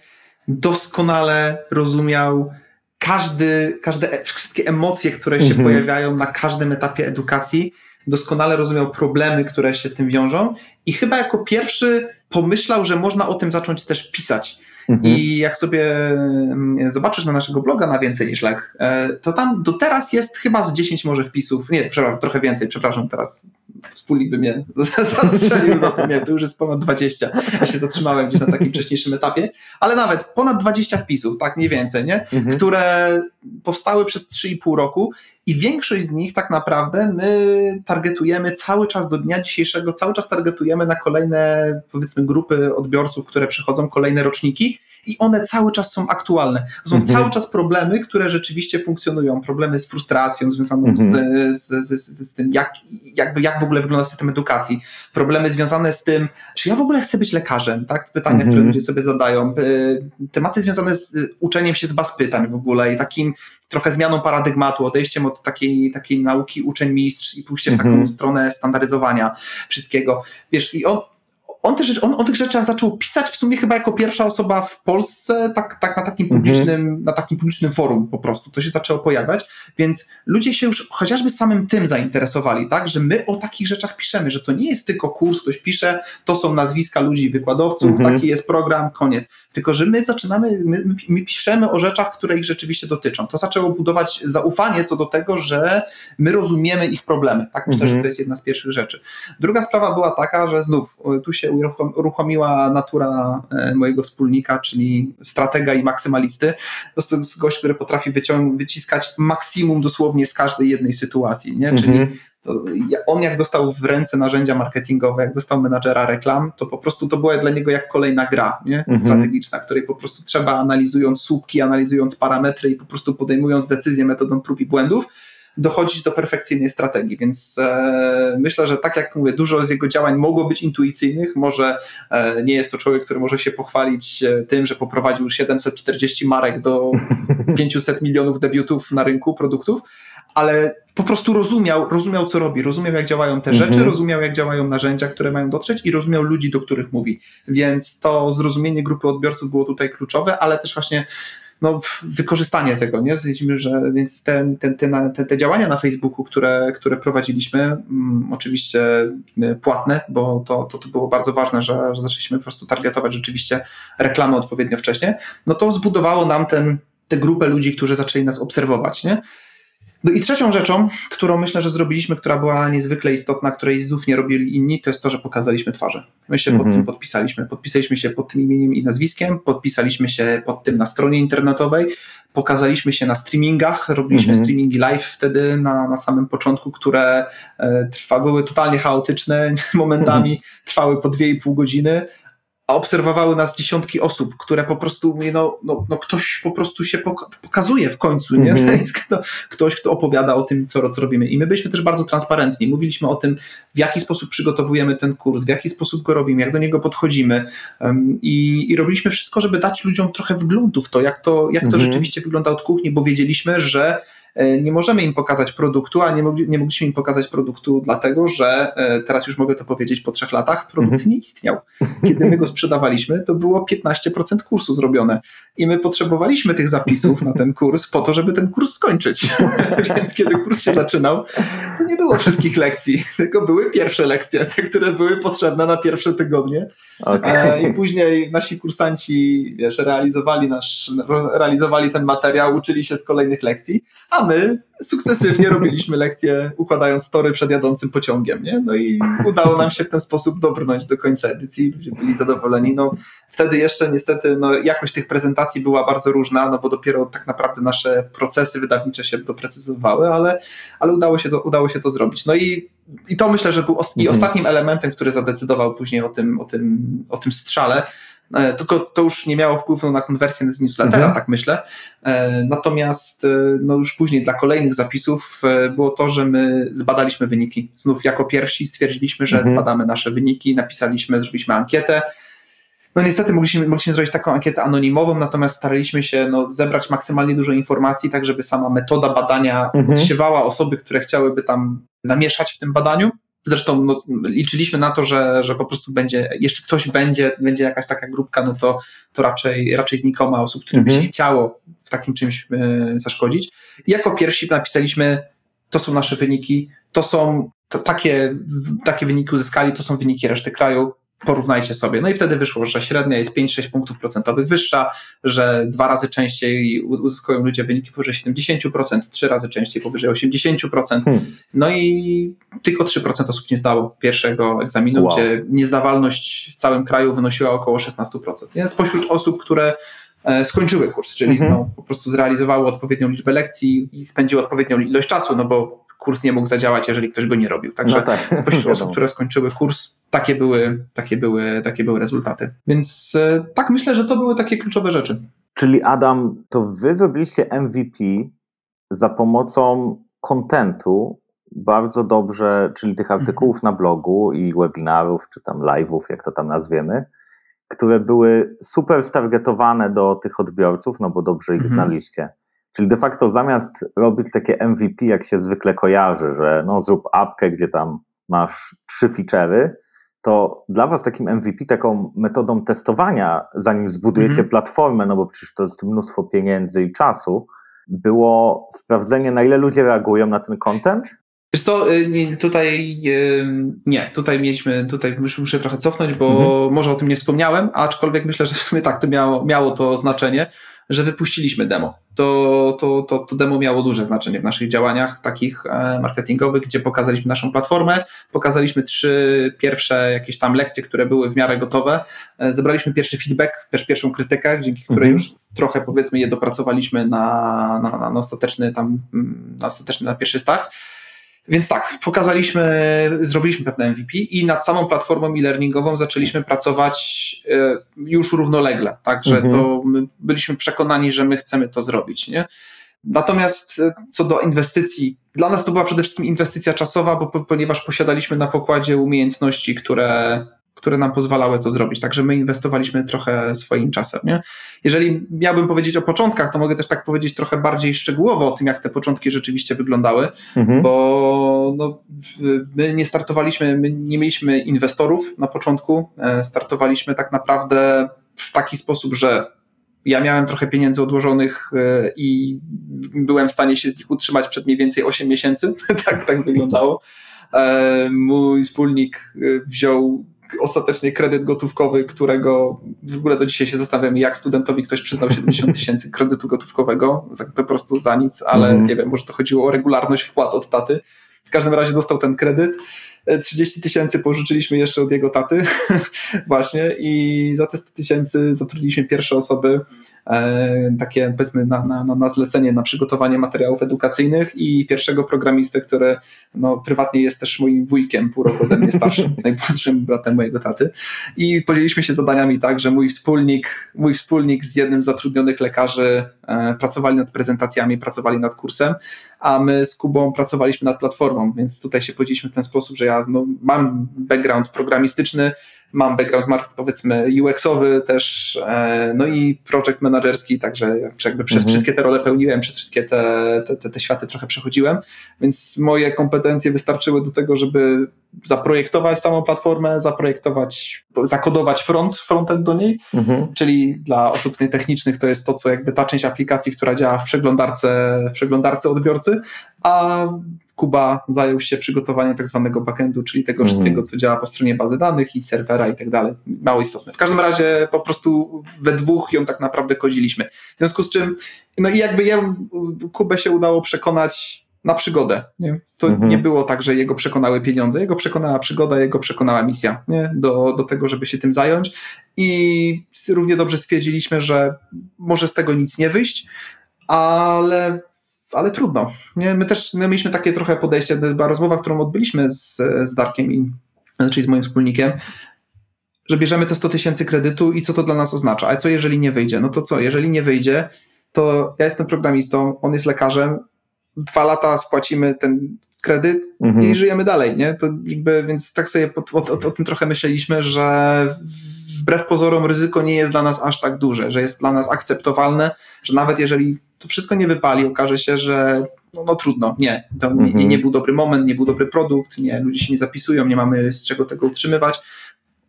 doskonale rozumiał każdy, każde, wszystkie emocje, które się mhm. pojawiają na każdym etapie edukacji, doskonale rozumiał problemy, które się z tym wiążą i chyba jako pierwszy pomyślał, że można o tym zacząć też pisać. Mhm. I jak sobie mm, zobaczysz na naszego bloga na więcej niż lek, e, to tam do teraz jest chyba z 10 może wpisów, nie, przepraszam, trochę więcej, przepraszam, teraz wspólnik by mnie [laughs] zastrzelił za to, nie, to już jest ponad 20. Ja się zatrzymałem gdzieś na takim wcześniejszym etapie, ale nawet ponad 20 wpisów, tak mniej więcej, nie? Mhm. które powstały przez 3,5 roku i większość z nich tak naprawdę my targetujemy cały czas do dnia dzisiejszego, cały czas targetujemy na kolejne powiedzmy grupy odbiorców, które przychodzą, kolejne roczniki i one cały czas są aktualne. Są mhm. cały czas problemy, które rzeczywiście funkcjonują. Problemy z frustracją związaną mhm. z, z, z, z, tym, jak, jakby, jak w ogóle wygląda system edukacji. Problemy związane z tym, czy ja w ogóle chcę być lekarzem, tak? Pytania, mhm. które ludzie sobie zadają. Tematy związane z uczeniem się z baz pytań w ogóle i takim trochę zmianą paradygmatu, odejściem od takiej, takiej nauki uczeń-mistrz i pójściem w taką mhm. stronę standaryzowania wszystkiego. Wiesz, i on, on, też, on o tych rzeczach zaczął pisać w sumie chyba jako pierwsza osoba w Polsce, tak, tak na, takim mhm. publicznym, mhm. na takim publicznym forum po prostu. To się zaczęło pojawiać, więc ludzie się już chociażby samym tym zainteresowali, tak, że my o takich rzeczach piszemy, że to nie jest tylko kurs, ktoś pisze, to są nazwiska ludzi, wykładowców, mhm. taki jest program, koniec. Tylko, że my zaczynamy, my, my piszemy o rzeczach, które ich rzeczywiście dotyczą. To zaczęło budować zaufanie co do tego, że my rozumiemy ich problemy. Tak, myślę, mhm. że to jest jedna z pierwszych rzeczy. Druga sprawa była taka, że znów tu się uruchomiła natura e, mojego wspólnika, czyli stratega i maksymalisty. To jest gość, który potrafi wyciąg- wyciskać maksimum dosłownie z każdej jednej sytuacji, nie? Czyli mhm. On jak dostał w ręce narzędzia marketingowe, jak dostał menadżera reklam, to po prostu to była dla niego jak kolejna gra nie? Mhm. strategiczna, której po prostu trzeba analizując słupki, analizując parametry i po prostu podejmując decyzje metodą prób i błędów, dochodzić do perfekcyjnej strategii, więc e, myślę, że tak jak mówię, dużo z jego działań mogło być intuicyjnych, może e, nie jest to człowiek, który może się pochwalić e, tym, że poprowadził 740 marek do [laughs] 500 milionów debiutów na rynku produktów, ale po prostu rozumiał, rozumiał co robi, rozumiał jak działają te rzeczy, mhm. rozumiał jak działają narzędzia, które mają dotrzeć i rozumiał ludzi, do których mówi. Więc to zrozumienie grupy odbiorców było tutaj kluczowe, ale też właśnie no, wykorzystanie tego, nie? Widzimy, że więc te, te, te, te, działania na Facebooku, które, które prowadziliśmy, mm, oczywiście y, płatne, bo to, to, to było bardzo ważne, że, że zaczęliśmy po prostu targetować rzeczywiście reklamy odpowiednio wcześnie, no to zbudowało nam ten, tę grupę ludzi, którzy zaczęli nas obserwować, nie? No i trzecią rzeczą, którą myślę, że zrobiliśmy, która była niezwykle istotna, której znów nie robili inni, to jest to, że pokazaliśmy twarze. My się pod mhm. tym podpisaliśmy. Podpisaliśmy się pod tym imieniem i nazwiskiem, podpisaliśmy się pod tym na stronie internetowej, pokazaliśmy się na streamingach, robiliśmy mhm. streamingi live wtedy na, na samym początku, które e, trwa, były totalnie chaotyczne, [laughs] momentami mhm. trwały po 2,5 godziny, a obserwowały nas dziesiątki osób, które po prostu mówię, no, no, no ktoś po prostu się pokazuje w końcu, nie? Mm -hmm. Kto, ktoś, kto opowiada o tym, co, co robimy. I my byliśmy też bardzo transparentni. Mówiliśmy o tym, w jaki sposób przygotowujemy ten kurs, w jaki sposób go robimy, jak do niego podchodzimy. Um, i, I robiliśmy wszystko, żeby dać ludziom trochę wglądu w to, jak to, jak to mm -hmm. rzeczywiście wygląda od kuchni, bo wiedzieliśmy, że nie możemy im pokazać produktu, a nie, mogli, nie mogliśmy im pokazać produktu dlatego, że e, teraz już mogę to powiedzieć po trzech latach, produkt mhm. nie istniał. Kiedy my go sprzedawaliśmy, to było 15% kursu zrobione i my potrzebowaliśmy tych zapisów na ten kurs po to, żeby ten kurs skończyć. [laughs] Więc kiedy kurs się zaczynał, to nie było wszystkich lekcji, tylko były pierwsze lekcje, te, które były potrzebne na pierwsze tygodnie. Okay. I później nasi kursanci wiesz, realizowali, nasz, realizowali ten materiał, uczyli się z kolejnych lekcji, a my sukcesywnie [laughs] robiliśmy lekcje układając tory przed jadącym pociągiem. Nie? No i udało nam się w ten sposób dobrnąć do końca edycji, ludzie byli zadowoleni. No, wtedy jeszcze niestety no, jakość tych prezentacji była bardzo różna, no bo dopiero tak naprawdę nasze procesy wydawnicze się doprecyzowały, ale, ale udało, się to, udało się to zrobić. No i, i to myślę, że był os i mhm. ostatnim elementem, który zadecydował później o tym, o tym, o tym strzale, tylko to już nie miało wpływu na konwersję z newslettera, mhm. tak myślę. E, natomiast e, no już później dla kolejnych zapisów było to, że my zbadaliśmy wyniki. Znów jako pierwsi stwierdziliśmy, że mhm. zbadamy nasze wyniki, napisaliśmy, zrobiliśmy ankietę. No niestety mogliśmy, mogliśmy zrobić taką ankietę anonimową, natomiast staraliśmy się no, zebrać maksymalnie dużo informacji, tak żeby sama metoda badania mhm. odsiewała osoby, które chciałyby tam namieszać w tym badaniu. Zresztą no, liczyliśmy na to, że, że po prostu będzie, jeśli ktoś będzie, będzie jakaś taka grupka, no to, to raczej, raczej znikoma osób, którym by się mhm. chciało w takim czymś e, zaszkodzić. I jako pierwsi napisaliśmy, to są nasze wyniki, to są takie, takie wyniki uzyskali, to są wyniki reszty kraju, porównajcie sobie. No i wtedy wyszło, że średnia jest 5-6 punktów procentowych wyższa, że dwa razy częściej uzyskują ludzie wyniki powyżej 70%, trzy razy częściej powyżej 80%. Hmm. No i tylko 3% osób nie zdało pierwszego egzaminu, wow. gdzie niezdawalność w całym kraju wynosiła około 16%. Więc spośród osób, które e, skończyły kurs, czyli mhm. no, po prostu zrealizowały odpowiednią liczbę lekcji i spędziły odpowiednią ilość czasu, no bo kurs nie mógł zadziałać, jeżeli ktoś go nie robił. Także no tak. spośród osób, które skończyły kurs, takie były, takie, były, takie były rezultaty. Więc e, tak myślę, że to były takie kluczowe rzeczy. Czyli Adam, to wy zrobiliście MVP za pomocą kontentu bardzo dobrze, czyli tych artykułów mhm. na blogu i webinarów, czy tam live'ów, jak to tam nazwiemy, które były super stargetowane do tych odbiorców, no bo dobrze ich mhm. znaliście. Czyli de facto zamiast robić takie MVP, jak się zwykle kojarzy, że no zrób apkę, gdzie tam masz trzy feature'y, to dla Was takim MVP, taką metodą testowania, zanim zbudujecie mhm. platformę, no bo przecież to jest mnóstwo pieniędzy i czasu, było sprawdzenie, na ile ludzie reagują na ten content. Wiesz co, y, tutaj y, nie, tutaj mieliśmy, tutaj muszę trochę cofnąć, bo mhm. może o tym nie wspomniałem, aczkolwiek myślę, że w sumie tak, to miało, miało to znaczenie że wypuściliśmy demo. To, to, to, to demo miało duże znaczenie w naszych działaniach takich e, marketingowych, gdzie pokazaliśmy naszą platformę, pokazaliśmy trzy pierwsze jakieś tam lekcje, które były w miarę gotowe, e, zebraliśmy pierwszy feedback, też pierwszą krytykę, dzięki której mhm. już trochę powiedzmy je dopracowaliśmy na, na, na, ostateczny tam, mm, na ostateczny na pierwszy start. Więc tak, pokazaliśmy, zrobiliśmy pewne MVP i nad samą platformą e-learningową zaczęliśmy pracować e, już równolegle. Także mhm. to byliśmy przekonani, że my chcemy to zrobić. Nie? Natomiast e, co do inwestycji, dla nas to była przede wszystkim inwestycja czasowa, bo ponieważ posiadaliśmy na pokładzie umiejętności, które które nam pozwalały to zrobić. Także my inwestowaliśmy trochę swoim czasem. Nie? Jeżeli miałbym powiedzieć o początkach, to mogę też tak powiedzieć trochę bardziej szczegółowo o tym, jak te początki rzeczywiście wyglądały, mhm. bo no, my nie startowaliśmy, my nie mieliśmy inwestorów na początku. E, startowaliśmy tak naprawdę w taki sposób, że ja miałem trochę pieniędzy odłożonych e, i byłem w stanie się z nich utrzymać przed mniej więcej 8 miesięcy. [laughs] tak, tak wyglądało. E, mój wspólnik wziął ostatecznie kredyt gotówkowy, którego w ogóle do dzisiaj się zastanawiam, jak studentowi ktoś przyznał 70 tysięcy kredytu gotówkowego, po prostu za nic, ale mm. nie wiem, może to chodziło o regularność wpłat od taty. W każdym razie dostał ten kredyt 30 tysięcy pożyczyliśmy jeszcze od jego taty [laughs] właśnie i za te 100 tysięcy zatrudniliśmy pierwsze osoby e, takie powiedzmy na, na, na zlecenie, na przygotowanie materiałów edukacyjnych i pierwszego programistę, który no, prywatnie jest też moim wujkiem, pół roku ode mnie starszym, [laughs] najmłodszym bratem mojego taty. I podzieliliśmy się zadaniami tak, że mój wspólnik, mój wspólnik z jednym z zatrudnionych lekarzy e, pracowali nad prezentacjami, pracowali nad kursem, a my z Kubą pracowaliśmy nad platformą, więc tutaj się podzieliliśmy w ten sposób, że ja no, mam background programistyczny, mam background mark, powiedzmy UX-owy też, e, no i project managerski, także jakby przez mhm. wszystkie te role pełniłem, przez wszystkie te, te, te, te światy trochę przechodziłem, więc moje kompetencje wystarczyły do tego, żeby zaprojektować samą platformę, zaprojektować, zakodować front, frontend do niej, mhm. czyli dla osób nietechnicznych to jest to, co jakby ta część aplikacji, która działa w przeglądarce, w przeglądarce odbiorcy, a Kuba zajął się przygotowaniem tak zwanego backendu, czyli tego mhm. wszystkiego, co działa po stronie bazy danych i serwera i tak dalej. Mało istotne. W każdym razie po prostu we dwóch ją tak naprawdę kodziliśmy. W związku z czym, no i jakby ja, Kubę się udało przekonać na przygodę. Nie? To mhm. nie było tak, że jego przekonały pieniądze, jego przekonała przygoda, jego przekonała misja nie? Do, do tego, żeby się tym zająć. I równie dobrze stwierdziliśmy, że może z tego nic nie wyjść, ale, ale trudno. Nie? My też my mieliśmy takie trochę podejście, była rozmowa, którą odbyliśmy z, z Darkiem, i, czyli z moim wspólnikiem, że bierzemy te 100 tysięcy kredytu i co to dla nas oznacza. A co jeżeli nie wyjdzie? No to co, jeżeli nie wyjdzie, to ja jestem programistą, on jest lekarzem, dwa lata spłacimy ten kredyt mhm. i żyjemy dalej, nie? To jakby, więc tak sobie o, o, o, tym trochę myśleliśmy, że wbrew pozorom ryzyko nie jest dla nas aż tak duże, że jest dla nas akceptowalne, że nawet jeżeli to wszystko nie wypali, okaże się, że no, no trudno, nie, to nie, nie, nie mhm. był dobry moment, nie był dobry produkt, nie, ludzie się nie zapisują, nie mamy z czego tego utrzymywać,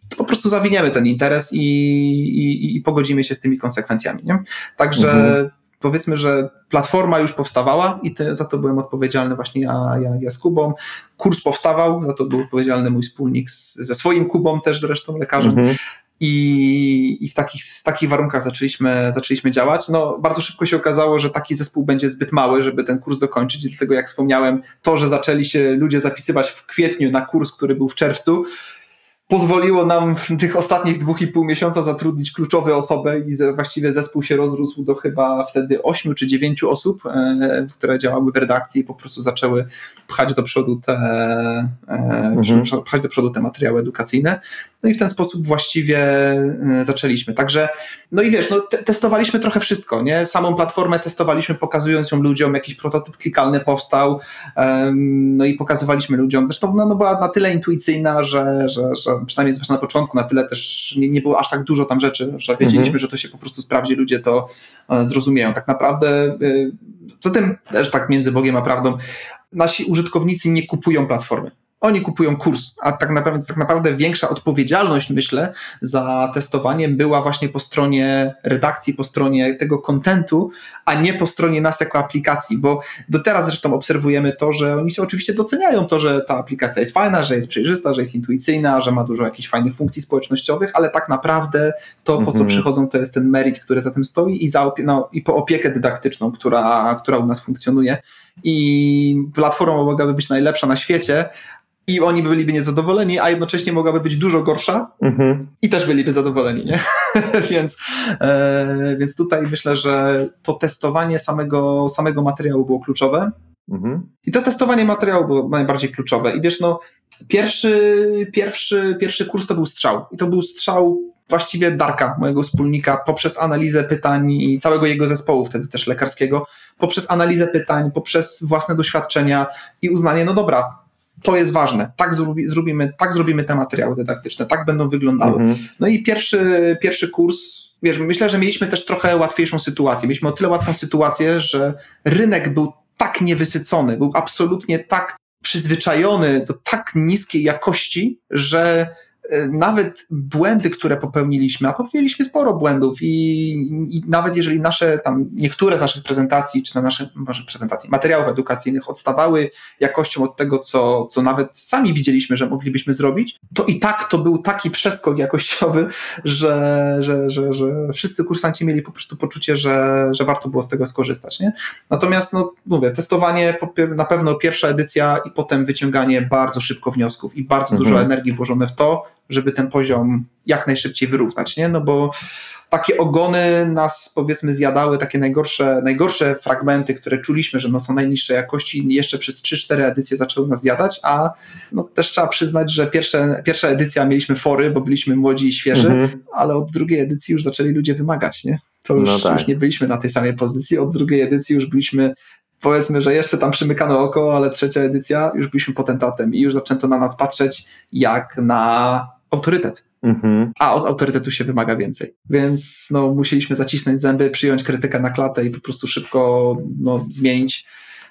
to po prostu zawiniemy ten interes i, i, i pogodzimy się z tymi konsekwencjami. Nie? Także mhm powiedzmy, że platforma już powstawała i te, za to byłem odpowiedzialny właśnie ja, ja, ja z Kubą. Kurs powstawał, za to był odpowiedzialny mój wspólnik z, ze swoim Kubą też zresztą lekarzem. Mhm. I, I, w takich, takich warunkach zaczęliśmy, zaczęliśmy działać. No, bardzo szybko się okazało, że taki zespół będzie zbyt mały, żeby ten kurs dokończyć. Dlatego, jak wspomniałem, to, że zaczęli się ludzie zapisywać w kwietniu na kurs, który był w czerwcu, pozwoliło nam w tych ostatnich dwóch i pół miesiąca zatrudnić kluczowe osoby i właściwie zespół się rozrósł do chyba wtedy ośmiu czy dziewięciu osób, e, które działały w redakcji i po prostu zaczęły pchać do przodu te, e, mhm. pchać do przodu te materiały edukacyjne. No i w ten sposób właściwie e, zaczęliśmy. Także, no i wiesz, no, te, testowaliśmy trochę wszystko, nie? Samą platformę testowaliśmy, pokazując ją ludziom, jakiś prototyp klikalny powstał, no i pokazywaliśmy ludziom. Zresztą no, no była na tyle intuicyjna, że, że, że przynajmniej zwłaszcza na początku, na tyle też nie, nie było aż tak dużo tam rzeczy, że wiedzieliśmy, mhm. że to się po prostu sprawdzi, ludzie to e, zrozumieją. Tak naprawdę, zatem e, też tak między Bogiem a prawdą, nasi użytkownicy nie kupują platformy oni kupują kurs, a tak naprawdę, tak naprawdę większa odpowiedzialność, myślę, za testowanie była właśnie po stronie redakcji, po stronie tego kontentu, a nie po stronie nas jako aplikacji, bo do teraz zresztą obserwujemy to, że oni się oczywiście doceniają to, że ta aplikacja jest fajna, że jest przejrzysta, że jest intuicyjna, że ma dużo jakichś fajnych funkcji społecznościowych, ale tak naprawdę to, po co mhm. przychodzą, to jest ten merit, który za tym stoi i, za opie- no, i po opiekę dydaktyczną, która, która u nas funkcjonuje. I platforma mogłaby być najlepsza na świecie, i oni byliby niezadowoleni, a jednocześnie mogłaby być dużo gorsza mhm. i też byliby zadowoleni, nie? [laughs] więc, e, więc tutaj myślę, że to testowanie samego, samego materiału było kluczowe. Mhm. I to testowanie materiału było najbardziej kluczowe. I wiesz, no, pierwszy, pierwszy, pierwszy kurs to był strzał. I to był strzał właściwie Darka, mojego wspólnika, poprzez analizę pytań i całego jego zespołu, wtedy też lekarskiego, poprzez analizę pytań, poprzez własne doświadczenia i uznanie, no dobra, to jest ważne. Tak, zrobi, zrobimy, tak zrobimy te materiały dydaktyczne, tak będą wyglądały. Mhm. No i pierwszy, pierwszy kurs, wiesz, myślę, że mieliśmy też trochę łatwiejszą sytuację. Mieliśmy o tyle łatwą sytuację, że rynek był tak niewysycony, był absolutnie tak przyzwyczajony do tak niskiej jakości, że nawet błędy, które popełniliśmy, a popełniliśmy sporo błędów i, i, nawet jeżeli nasze tam, niektóre z naszych prezentacji, czy na nasze, może prezentacji, materiałów edukacyjnych odstawały jakością od tego, co, co nawet sami widzieliśmy, że moglibyśmy zrobić, to i tak to był taki przeskok jakościowy, że, że, że, że wszyscy kursanci mieli po prostu poczucie, że, że warto było z tego skorzystać. Nie? Natomiast, no mówię, testowanie, na pewno pierwsza edycja i potem wyciąganie bardzo szybko wniosków i bardzo mhm. dużo energii włożone w to, żeby ten poziom jak najszybciej wyrównać, nie? No bo takie ogony nas powiedzmy zjadały, takie najgorsze, najgorsze fragmenty, które czuliśmy, że no są najniższej jakości jeszcze przez 3-4 edycje zaczęły nas zjadać, a no też trzeba przyznać, że pierwsze, pierwsza edycja mieliśmy fory, bo byliśmy młodzi i świeży, mhm. ale od drugiej edycji już zaczęli ludzie wymagać, nie? To już, no tak. już nie byliśmy na tej samej pozycji, od drugiej edycji już byliśmy powiedzmy, że jeszcze tam przymykano oko, ale trzecia edycja już byliśmy potentatem i już zaczęto na nas patrzeć jak na autorytet. Mhm. A od autorytetu się wymaga więcej. Więc no, musieliśmy zacisnąć zęby, przyjąć krytykę na klatę i po prostu szybko no, zmienić,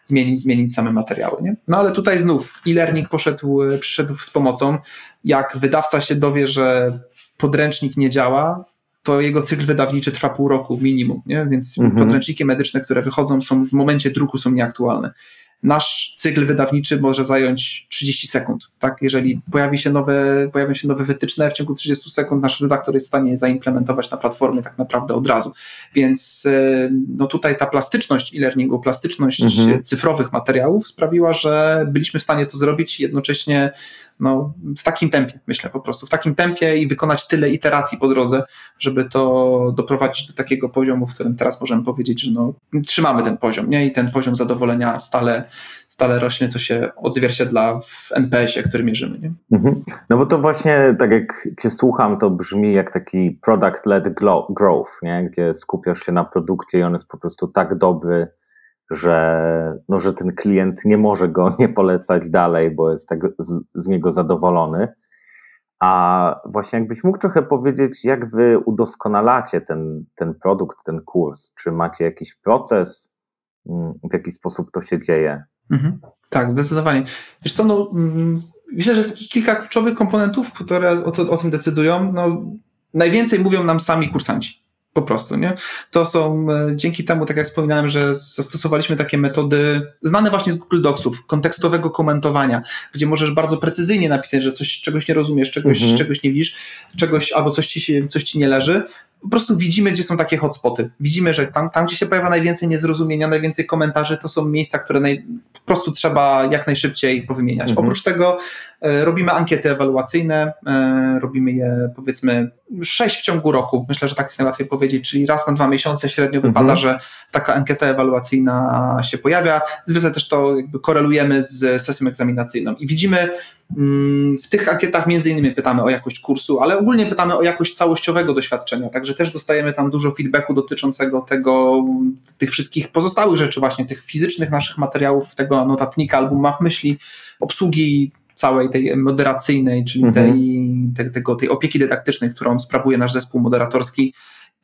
zmienić, zmienić same materiały. Nie? No ale tutaj znów e-learning poszedł, przyszedł z pomocą. Jak wydawca się dowie, że podręcznik nie działa, to jego cykl wydawniczy trwa pół roku minimum, nie? więc mhm. podręczniki medyczne, które wychodzą, są w momencie druku są nieaktualne nasz cykl wydawniczy może zająć 30 sekund. Tak? Jeżeli pojawi się nowe, pojawią się nowe wytyczne, w ciągu 30 sekund nasz redaktor jest w stanie je zaimplementować na platformie tak naprawdę od razu. Więc e, no tutaj ta plastyczność e-learningu, plastyczność mhm. cyfrowych materiałów sprawiła, że byliśmy w stanie to zrobić jednocześnie no, w takim tempie, myślę po prostu, w takim tempie i wykonać tyle iteracji po drodze, żeby to doprowadzić do takiego poziomu, w którym teraz możemy powiedzieć, że no, trzymamy ten poziom, nie? I ten poziom zadowolenia stale, stale rośnie, co się odzwierciedla w NPS-ie, który mierzymy, nie? Mhm. No bo to właśnie, tak jak cię słucham, to brzmi jak taki product-led growth, nie? Gdzie skupiasz się na produkcie i on jest po prostu tak dobry, że, no, że ten klient nie może go [laughs] nie polecać dalej, bo jest tak z, z niego zadowolony. A właśnie jakbyś mógł trochę powiedzieć, jak wy udoskonalacie ten, ten produkt, ten kurs? Czy macie jakiś proces? Mm, w jaki sposób to się dzieje? Mhm. Tak, zdecydowanie. Wiesz co, no, mm, myślę, że jest kilka kluczowych komponentów, które o, to, o tym decydują. No, najwięcej mówią nam sami kursanci. Po prostu, nie? To są e, dzięki temu, tak jak wspominałem, że zastosowaliśmy takie metody znane właśnie z Google Docsów, kontekstowego komentowania, gdzie możesz bardzo precyzyjnie napisać, że coś, czegoś nie rozumiesz, czegoś, mhm. czegoś nie widzisz, czegoś albo coś ci, się, coś ci nie leży, po prostu widzimy, gdzie są takie hotspoty. Widzimy, że tam, tam gdzie się pojawia najwięcej niezrozumienia, najwięcej komentarzy, to są miejsca, które naj, po prostu trzeba jak najszybciej powymieniać. Mhm. Oprócz tego robimy ankiety ewaluacyjne, e, robimy je powiedzmy sześć w ciągu roku. Myślę, że tak jest najłatwiej powiedzieć, czyli raz na dwa miesiące średnio mhm. wypada, że taka ankieta ewaluacyjna się pojawia. Zwykle też to jakby korelujemy z sesją egzaminacyjną i widzimy, mm, w tych ankietach między innymi pytamy o jakość kursu, ale ogólnie pytamy o jakość całościowego doświadczenia, także też dostajemy tam dużo feedbacku dotyczącego tego, tych wszystkich pozostałych rzeczy właśnie, tych fizycznych naszych materiałów, tego notatnika albo map myśli, obsługi całej tej moderacyjnej, czyli mhm. tej, te, tego, tej opieki dydaktycznej, którą sprawuje nasz zespół moderatorski.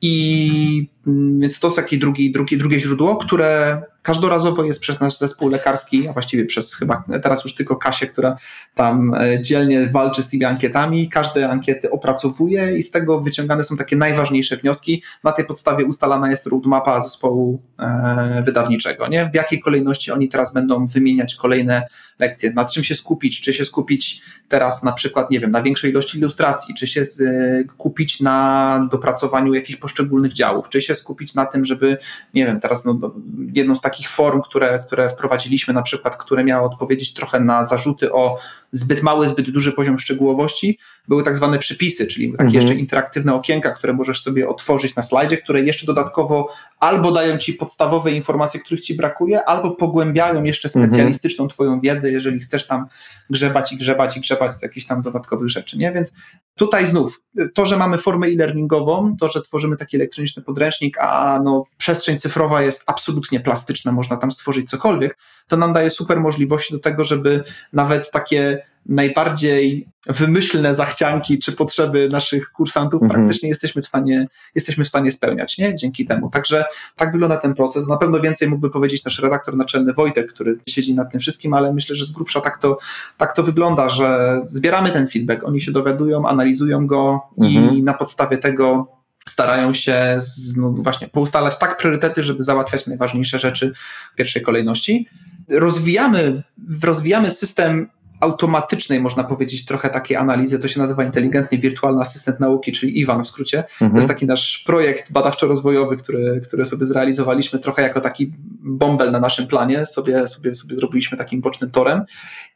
I mm, więc to jest takie drugi, drugi, drugie źródło, które każdorazowo jest przez nasz zespół lekarski, a właściwie przez chyba teraz już tylko Kasię, która tam e, dzielnie walczy z tymi ankietami. Każde ankiety opracowuje i z tego wyciągane są takie najważniejsze wnioski. Na tej podstawie ustalana jest roadmapa zespołu e, wydawniczego. Nie? W jakiej kolejności oni teraz będą wymieniać kolejne lekcje, nad czym się skupić, czy się skupić teraz na przykład, nie wiem, na większej ilości ilustracji, czy się skupić na dopracowaniu jakichś poszczególnych działów, czy się skupić na tym, żeby, nie wiem, teraz no, jedną z takich takich form, które, które wprowadziliśmy, na przykład, które miały odpowiedzieć trochę na zarzuty o zbyt mały, zbyt duży poziom szczegółowości, były tak zwane przypisy, czyli takie mhm. jeszcze interaktywne okienka, które możesz sobie otworzyć na slajdzie, które jeszcze dodatkowo albo dają ci podstawowe informacje, których ci brakuje, albo pogłębiają jeszcze mhm. specjalistyczną twoją wiedzę, jeżeli chcesz tam grzebać i grzebać i grzebać z jakichś tam dodatkowych rzeczy, nie? Więc tutaj znów, to, że mamy formę e-learningową, to, że tworzymy taki elektroniczny podręcznik, a no, przestrzeń cyfrowa jest absolutnie plastyczna, można tam stworzyć cokolwiek, to nam daje super możliwości do tego, żeby nawet takie najbardziej wymyślne zachcianki czy potrzeby naszych kursantów mhm. praktycznie jesteśmy w stanie, jesteśmy w stanie spełniać, nie? Dzięki temu. Także tak wygląda ten proces. Na pewno więcej mógłby powiedzieć nasz redaktor naczelny Wojtek, który siedzi nad tym wszystkim, ale myślę, że z grubsza tak to, tak to wygląda, że zbieramy ten feedback, oni się dowiadują, analizują go mhm. i na podstawie tego starają się z, no właśnie poustalać tak priorytety, żeby załatwiać najważniejsze rzeczy w pierwszej kolejności. Rozwijamy, rozwijamy system automatycznej, można powiedzieć, trochę takiej analizy. To się nazywa inteligentny wirtualny asystent nauki, czyli Iwan w skrócie. Mhm. To jest mhm. taki nasz projekt badawczo-rozwojowy, który, który sobie zrealizowaliśmy trochę jako taki bąbel na naszym planie. Sobie, sobie, sobie zrobiliśmy takim bocznym torem.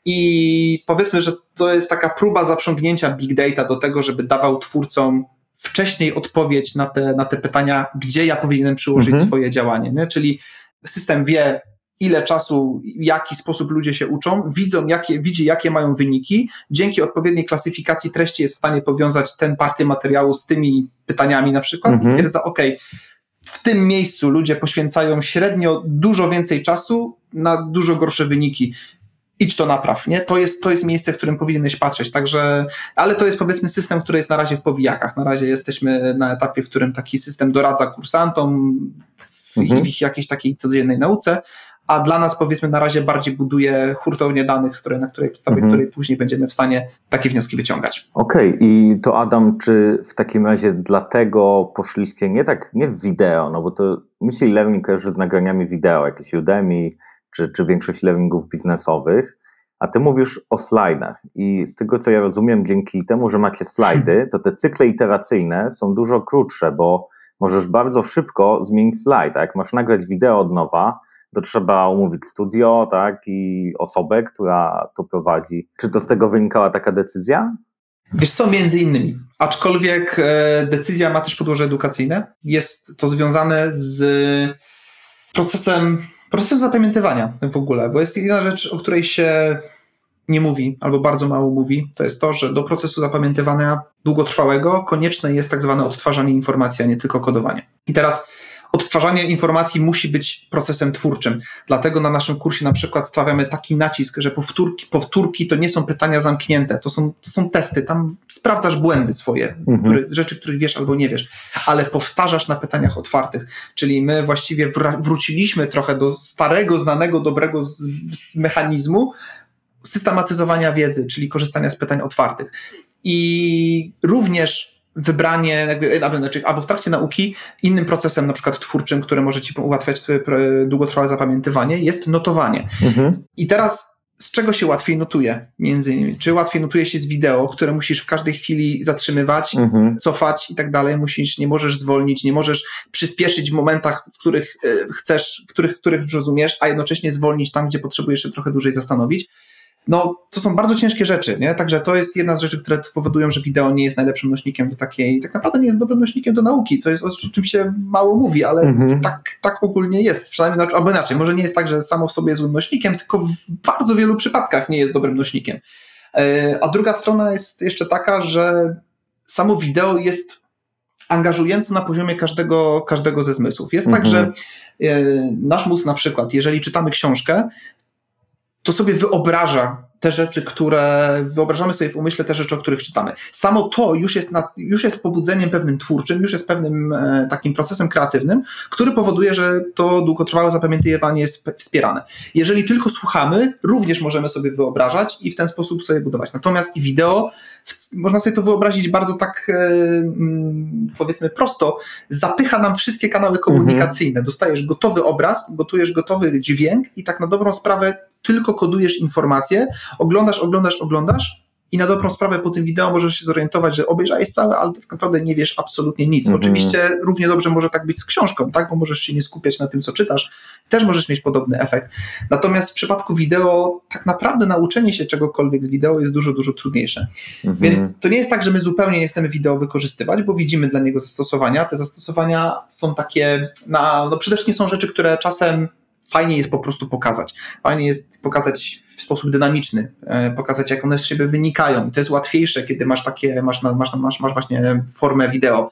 I powiedzmy, że to jest taka próba zaprzągnięcia big data do tego, żeby dawał twórcom wcześniej odpowiedź na te, na te pytania, gdzie ja powinienem przyłożyć mhm. swoje działanie. Nie? Czyli system wie, ile czasu, w jaki sposób ludzie się uczą, widzą, jakie, widzi, jakie mają wyniki. Dzięki odpowiedniej klasyfikacji treści jest w stanie powiązać ten partię materiału z tymi pytaniami na przykład mhm. i stwierdza, ok, w tym miejscu ludzie poświęcają średnio dużo więcej czasu na dużo gorsze wyniki. idź to napraw, nie? To jest, to jest miejsce, w którym powinieneś patrzeć, także, ale to jest powiedzmy system, który jest na razie w powijakach, na razie jesteśmy na etapie, w którym taki system doradza kursantom w, mhm. w ich jakiejś takiej codziennej nauce, a dla nas powiedzmy na razie bardziej buduje hurtownię danych, które, na której podstawie mhm. której później będziemy w stanie takie wnioski wyciągać. Okej, okay. i to Adam, czy w takim razie dlatego poszliście nie tak, nie w wideo, no bo to myśli learning kojarzy z nagraniami wideo, jakieś Udemy, czy, czy większość learningów biznesowych, a ty mówisz o slajdach i z tego co ja rozumiem, dzięki temu, że macie slajdy, to te cykle iteracyjne są dużo krótsze, bo możesz bardzo szybko zmienić slajd, a jak masz nagrać wideo od nowa, to trzeba umówić studio, tak, i osobę, która to prowadzi. Czy to z tego wynikała taka decyzja? Wiesz co, między innymi. Aczkolwiek e, decyzja ma też podłoże edukacyjne. Jest to związane z procesem, procesem zapamiętywania w ogóle, bo jest jedna rzecz, o której się nie mówi albo bardzo mało mówi, to jest to, że do procesu zapamiętywania długotrwałego konieczne jest tak zwane odtwarzanie informacji, a nie tylko kodowanie. I teraz odtwarzanie informacji musi być procesem twórczym. Dlatego na naszym kursie na przykład stawiamy taki nacisk, że powtórki, powtórki to nie są pytania zamknięte, to są, to są testy. Tam sprawdzasz błędy swoje, mhm. które, rzeczy, których wiesz albo nie wiesz, ale powtarzasz na pytaniach otwartych. Czyli my właściwie wróciliśmy trochę do starego, znanego, dobrego z, z mechanizmu systematyzowania wiedzy, czyli korzystania z pytań otwartych. I również wybranie, znaczy, albo w trakcie nauki innym procesem, na przykład twórczym, który może ci ułatwiać długotrwałe zapamiętywanie, jest notowanie. Mhm. I teraz z czego się łatwiej notuje, między innymi? Czy łatwiej notuje się z wideo, które musisz w każdej chwili zatrzymywać, mhm. cofać i tak dalej, musisz, nie możesz zwolnić, nie możesz przyspieszyć w momentach, w których e, chcesz, w których, których rozumiesz, a jednocześnie zwolnić tam, gdzie potrzebujesz się trochę dłużej zastanowić no to są bardzo ciężkie rzeczy, nie? Także to jest jedna z rzeczy, które powodują, że wideo nie jest najlepszym nośnikiem do takiej, tak naprawdę nie jest dobrym nośnikiem do nauki, co jest oczywiście mało mówi, ale mhm. tak, tak ogólnie jest, przynajmniej, albo inaczej, może nie jest tak, że samo w sobie jest złym nośnikiem, tylko w bardzo wielu przypadkach nie jest dobrym nośnikiem. E, a druga strona jest jeszcze taka, że samo wideo jest angażujące na poziomie każdego, każdego ze zmysłów. Jest tak, mhm. tak, że e, nasz mózg na przykład, jeżeli czytamy książkę, to sobie wyobraża te rzeczy, które wyobrażamy sobie w umyśle, te rzeczy, o których czytamy. Samo to już jest, na, już jest pobudzeniem pewnym twórczym, już jest pewnym e, takim procesem kreatywnym, który powoduje, że to długotrwałe zapamiętywanie jest wspierane. Jeżeli tylko słuchamy, również możemy sobie wyobrażać i w ten sposób sobie budować. Natomiast i wideo, można sobie to wyobrazić bardzo tak e, mm, powiedzmy prosto, zapycha nam wszystkie kanały komunikacyjne. Mhm. Dostajesz gotowy obraz, gotujesz gotowy dźwięk i tak na dobrą sprawę tylko kodujesz informacje, oglądasz, oglądasz, oglądasz i na dobrą sprawę po tym wideo możesz się zorientować, że obejrzałeś całe, ale tak naprawdę nie wiesz absolutnie nic. -hmm. Oczywiście równie dobrze może tak być z książką, tak? bo możesz się nie skupiać na tym, co czytasz, też możesz mieć podobny efekt. Natomiast w przypadku wideo tak naprawdę nauczenie się czegokolwiek z wideo jest dużo, dużo trudniejsze. -hmm. Więc to nie jest tak, że my zupełnie nie chcemy wideo wykorzystywać, bo widzimy dla niego zastosowania. Te zastosowania są takie, na, no przede wszystkim są rzeczy, które czasem fajnie jest po prostu pokazać. Fajnie jest pokazać w sposób dynamiczny, e, pokazać jak one z siebie wynikają. I to jest łatwiejsze, kiedy masz takie, masz, masz, masz, masz właśnie formę wideo.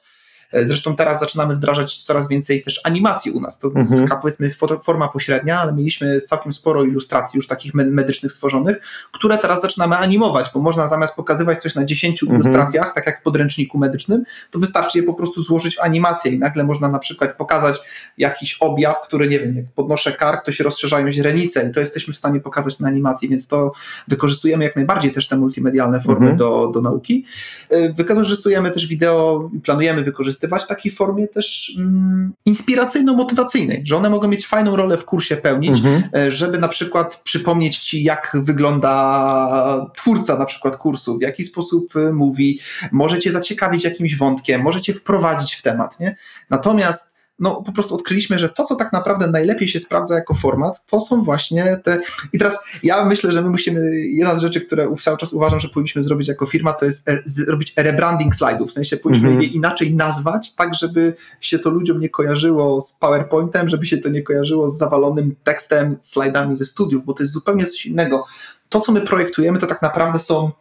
E, zresztą teraz zaczynamy wdrażać coraz więcej też animacji u nas. To jest mhm. taka powiedzmy forma pośrednia, ale mieliśmy całkiem sporo ilustracji już takich medycznych stworzonych, które teraz zaczynamy animować, bo można zamiast pokazywać coś na 10 mhm. ilustracjach, tak jak w podręczniku medycznym, to wystarczy je po prostu złożyć w animację i nagle można na przykład pokazać jakiś objaw, który nie wiem, jak podnoszę kark, to się rozszerzają źrenice i to jesteśmy w stanie pokazać na animacji, więc to wykorzystujemy jak najbardziej też te multimedialne formy mhm. do, do nauki. E, wykorzystujemy też wideo, planujemy wykorzystać wykorzystywać w takiej formie też mm, inspiracyjno-motywacyjnej, że one mogą mieć fajną rolę w kursie pełnić, mhm. E, żeby na przykład przypomnieć ci, jak wygląda twórca na przykład kursu, w jaki sposób e, mówi, może cię zaciekawić jakimś wątkiem, może cię wprowadzić w temat, nie? Natomiast no po prostu odkryliśmy, że to, co tak naprawdę najlepiej się sprawdza jako format, to są właśnie te. I teraz ja myślę, że my musimy. Jedna z rzeczy, które cały czas uważam, że powinniśmy zrobić jako firma, to jest zrobić rebranding slajdów. W sensie powinniśmy mm -hmm. je inaczej nazwać, tak, żeby się to ludziom nie kojarzyło z PowerPointem, żeby się to nie kojarzyło z zawalonym tekstem, slajdami ze studiów, bo to jest zupełnie coś innego. To, co my projektujemy, to tak naprawdę są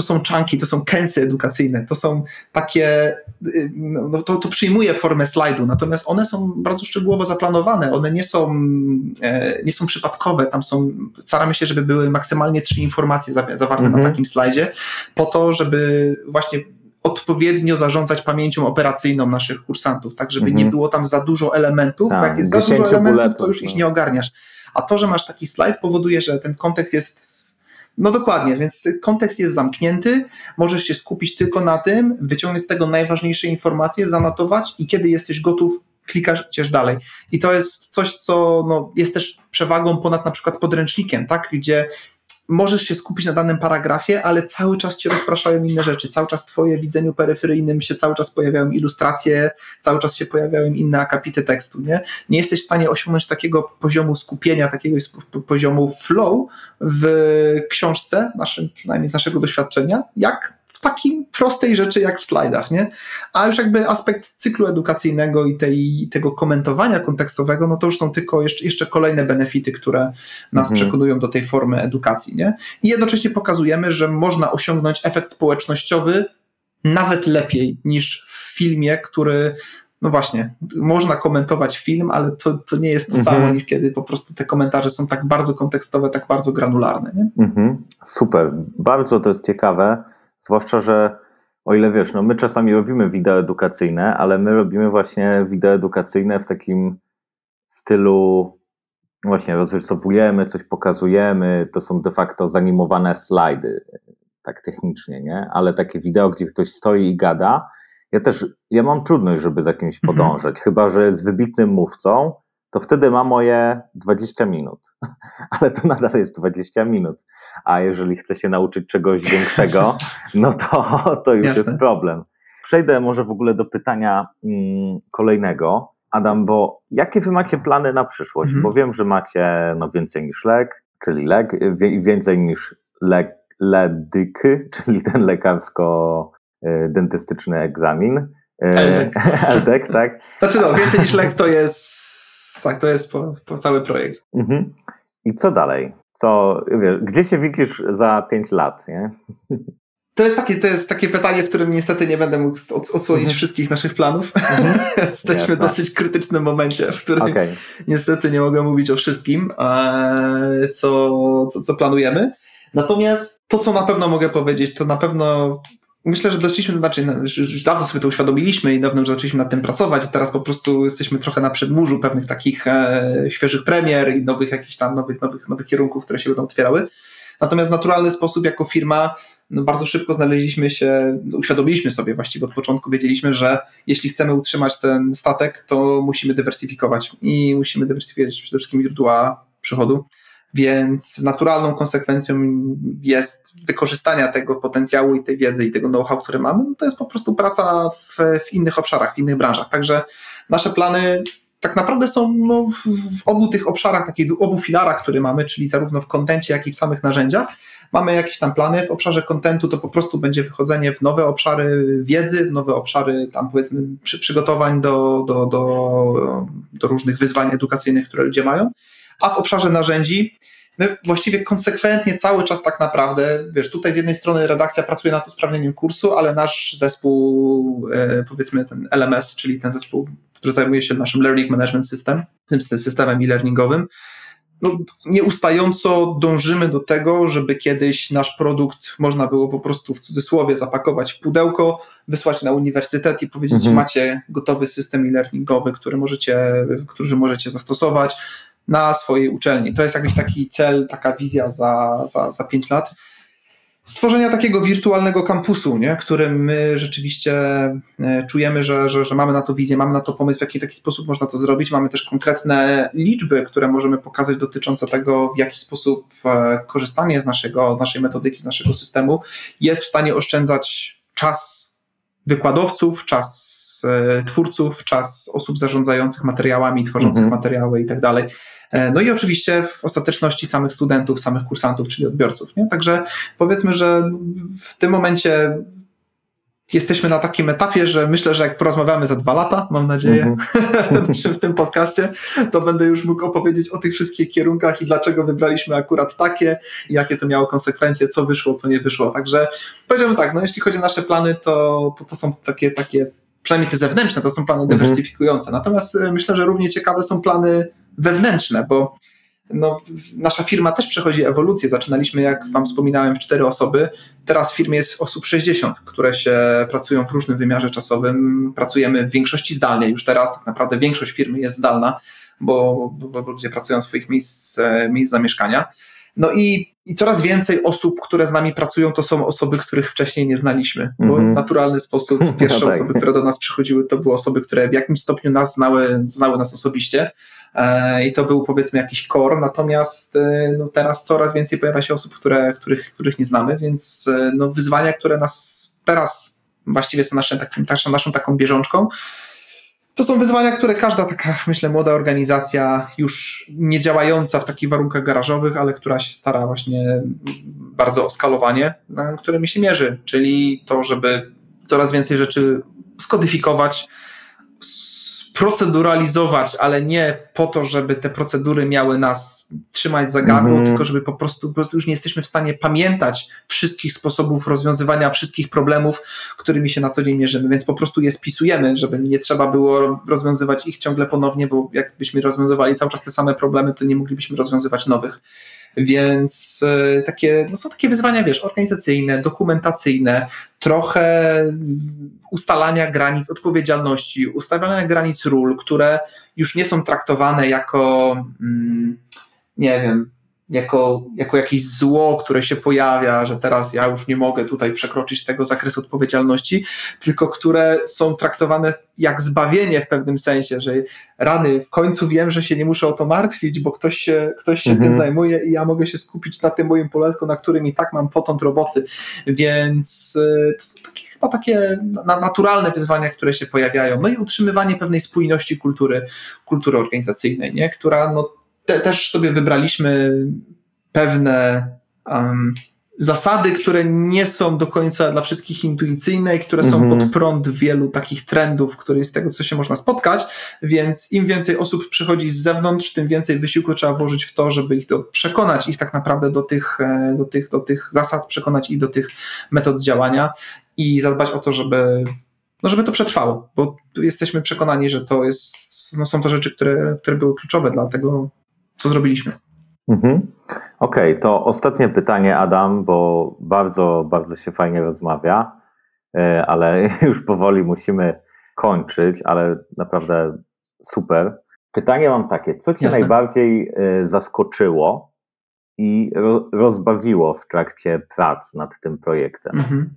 to są czanki, to są kęsy edukacyjne, to są takie, y, no, no, to, to przyjmuje formę slajdu, natomiast one są bardzo szczegółowo zaplanowane, one nie są, e, nie są przypadkowe, tam są, staramy się, żeby były maksymalnie trzy informacje zawarte mhm. na takim slajdzie, po to, żeby właśnie odpowiednio zarządzać pamięcią operacyjną naszych kursantów, tak żeby mhm. nie było tam za dużo elementów, bo jak jest za dużo elementów, to już ich no. nie ogarniasz. A to, że masz taki slajd powoduje, że ten kontekst jest no dokładnie, więc kontekst jest zamknięty, możesz się skupić tylko na tym, wyciągnąć z tego najważniejsze informacje, zanotować i kiedy jesteś gotów, klikasz, idziesz dalej. I to jest coś, co no, jest też przewagą ponad na przykład podręcznikiem, tak? gdzie możesz się skupić na danym paragrafie, ale cały czas cię rozpraszają inne rzeczy, cały czas twoje widzeniu peryferyjnym się cały czas pojawiają ilustracje, cały czas się pojawiają inne akapity tekstu, nie? Nie jesteś w stanie osiągnąć takiego poziomu skupienia, takiego poziomu flow w książce, naszym, przynajmniej z naszego doświadczenia, jak takiej prostej rzeczy jak w slajdach, nie? A już jakby aspekt cyklu edukacyjnego i tej, tego komentowania kontekstowego, no to już są tylko jeszcze, jeszcze kolejne benefity, które nas mhm. przekonują do tej formy edukacji, nie? I jednocześnie pokazujemy, że można osiągnąć efekt społecznościowy nawet lepiej niż w filmie, który no właśnie, można komentować film, ale to, to nie jest to mhm. samo, niż kiedy po prostu te komentarze są tak bardzo kontekstowe, tak bardzo granularne. Nie? Mhm. Super, bardzo to jest ciekawe. Zwłaszcza, że o ile wiesz, no my czasami robimy wideo edukacyjne, ale my robimy właśnie wideo edukacyjne w takim stylu właśnie rozrysowujemy, coś pokazujemy, to są de facto zanimowane slajdy, tak technicznie, nie? Ale takie wideo, gdzie ktoś stoi i gada, ja też, ja mam trudność, żeby za kimś mhm. podążać, mhm. chyba, że jest wybitnym mówcą, to wtedy ma moje 20 minut, [laughs] ale to nadal jest 20 minut a jeżeli chce się nauczyć czegoś większego, no to, [laughs] to już Jasne. jest problem. Przejdę może w ogóle do pytania mm, kolejnego. Adam, bo jakie wy macie plany na przyszłość? Mhm. Bo wiem, że macie no, więcej niż lek, czyli lek, więcej niż lek, ledyk, [laughs] czyli ten lekarsko-dentystyczny egzamin. LDEK. LDEK, [laughs] tak? Znaczy no, więcej niż lek to jest, tak, to jest po, po cały projekt. Mhm. I co dalej? Co, wiesz, gdzie się widzisz za 5 lat, nie? To jest, takie, to jest takie pytanie, w którym niestety nie będę mógł odsłonić mhm. wszystkich naszych planów. Mhm. [laughs] Jesteśmy w dosyć krytycznym momencie, w którym okay. niestety nie mogę mówić o wszystkim, e, co, co, co planujemy. Natomiast to, co na pewno mogę powiedzieć, to na pewno myślę, że doszliśmy, znaczy już dawno sobie to uświadomiliśmy i dawno już zaczęliśmy nad tym pracować i teraz po prostu jesteśmy trochę na przedmurzu pewnych takich e, świeżych premier i nowych jakichś tam nowych, nowych, nowych kierunków, które się będą otwierały. Natomiast w naturalny sposób jako firma no bardzo szybko znaleźliśmy się, uświadomiliśmy sobie właściwie od początku, wiedzieliśmy, że jeśli chcemy utrzymać ten statek, to musimy dywersyfikować i musimy dywersyfikować przede wszystkim źródła przychodu. Więc naturalną konsekwencją jest wykorzystania tego potencjału i tej wiedzy i tego know-how, które mamy, no to jest po prostu praca w, w, innych obszarach, w innych branżach. Także nasze plany tak naprawdę są no, w, w, obu tych obszarach, takich obu filarach, które mamy, czyli zarówno w kontencie, jak i w samych narzędziach. Mamy jakieś tam plany. W obszarze kontentu to po prostu będzie wychodzenie w nowe obszary wiedzy, w nowe obszary tam powiedzmy przy, przygotowań do, do, do, do różnych wyzwań edukacyjnych, które ludzie mają a w obszarze narzędzi my właściwie konsekwentnie cały czas tak naprawdę, wiesz, tutaj z jednej strony redakcja pracuje nad usprawnieniem kursu, ale nasz zespół, e, powiedzmy ten LMS, czyli ten zespół, który zajmuje się naszym Learning Management System, tym systemem e-learningowym, no, nieustająco dążymy do tego, żeby kiedyś nasz produkt można było po prostu w cudzysłowie zapakować w pudełko, wysłać na uniwersytet i powiedzieć, mhm. macie gotowy system e-learningowy, który możecie, który możecie zastosować na swojej uczelni. To jest jakiś taki cel, taka wizja za, za, za pięć lat. Stworzenia takiego wirtualnego kampusu, nie? którym my rzeczywiście e, czujemy, że, że, że mamy na to wizję, mamy na to pomysł, w jaki taki sposób można to zrobić. Mamy też konkretne liczby, które możemy pokazać dotyczące tego, w jaki sposób e, korzystanie z, naszego, z naszej metodyki, z naszego systemu jest w stanie oszczędzać czas wykładowców, czas e, twórców, czas osób zarządzających materiałami, tworzących mhm. materiały i tak dalej. E, no i oczywiście w ostateczności samych studentów, samych kursantów, czyli odbiorców. Nie? Także powiedzmy, że w tym momencie jesteśmy na takim etapie, że myślę, że jak porozmawiamy za dwa lata, mam nadzieję, [laughs] mm -hmm. w tym podcaście, to będę już mógł opowiedzieć o tych wszystkich kierunkach i dlaczego wybraliśmy akurat takie, jakie to miało konsekwencje, co wyszło, co nie wyszło. Także powiedziałbym tak, no jeśli chodzi o nasze plany, to, to, to są takie, takie, przynajmniej te zewnętrzne, to są plany mhm. dywersyfikujące. Natomiast e, myślę, że równie ciekawe są plany wewnętrzne, bo no, nasza firma też przechodzi ewolucję. Zaczynaliśmy, jak Wam wspominałem, w cztery osoby. Teraz w firmie jest osób 60, które się pracują w różnym wymiarze czasowym. Pracujemy w większości zdalnie. Już teraz tak naprawdę większość firmy jest zdalna, bo, bo, bo ludzie pracują w swoich miejsc, miejsc zamieszkania. No i, i coraz więcej osób, które z nami pracują, to są osoby, których wcześniej nie znaliśmy, bo mm -hmm. w naturalny sposób [laughs] pierwsze no tak. osoby, które do nas przychodziły, to były osoby, które w jakimś stopniu nas znały, znały nas osobiście. E, i to był powiedzmy jakiś core, natomiast e, no, teraz coraz więcej pojawia się osób, które, których, których nie znamy, więc e, no, wyzwania, które nas teraz właściwie są naszym takim, naszą, naszą taką bieżączką, to są wyzwania, które każda taka, myślę, młoda organizacja, już nie działająca w takich warunkach garażowych, ale która się stara właśnie bardzo o skalowanie, którymi się mierzy, czyli to, żeby coraz więcej rzeczy skodyfikować, proceduralizować, ale nie po to, żeby te procedury miały nas trzymać za gardło, mm. tylko żeby po prostu, po prostu już nie jesteśmy w stanie pamiętać wszystkich sposobów rozwiązywania wszystkich problemów, którymi się na co dzień mierzymy, więc po prostu je spisujemy, żeby nie trzeba było rozwiązywać ich ciągle ponownie, bo jakbyśmy rozwiązywali cały czas te same problemy, to nie moglibyśmy rozwiązywać nowych. Więc e, takie, no są takie wyzwania, wiesz, organizacyjne, dokumentacyjne, trochę ustalania granic odpowiedzialności, ustalania granic ról, które już nie są traktowane jako, mm, nie wiem, jako, jako jakieś zło, które się pojawia, że teraz ja już nie mogę tutaj przekroczyć tego zakresu odpowiedzialności, tylko które są traktowane jak zbawienie w pewnym sensie, że rany, w końcu wiem, że się nie muszę o to martwić, bo ktoś się, ktoś się mhm. tym zajmuje i ja mogę się skupić na tym moim poletku, na którym i tak mam potąd roboty, więc y, to są takie chyba takie naturalne wyzwania, które się pojawiają. No i utrzymywanie pewnej spójności kultury, kultury organizacyjnej, nie? która no, te, też sobie wybraliśmy pewne um, zasady, które nie są do końca dla wszystkich intuicyjne i które są -hmm. pod prąd wielu takich trendów, które z tego, co się można spotkać, więc im więcej osób przychodzi z zewnątrz, tym więcej wysiłku trzeba włożyć w to, żeby ich do, przekonać ich tak naprawdę do tych, e, do, tych, do tych zasad, przekonać ich do tych metod działania i zadbać o to, żeby no żeby to przetrwało, bo jesteśmy przekonani, że to jest, no są to rzeczy, które, które były kluczowe dla tego, co zrobiliśmy. Mhm. Okej, okay, to ostatnie pytanie, Adam, bo bardzo, bardzo się fajnie rozmawia, e, ale [laughs] już powoli musimy kończyć, ale naprawdę super. Pytanie mam takie, co Cię Jasne. najbardziej e, zaskoczyło i rozbawiło w trakcie prac nad tym projektem? Mhm.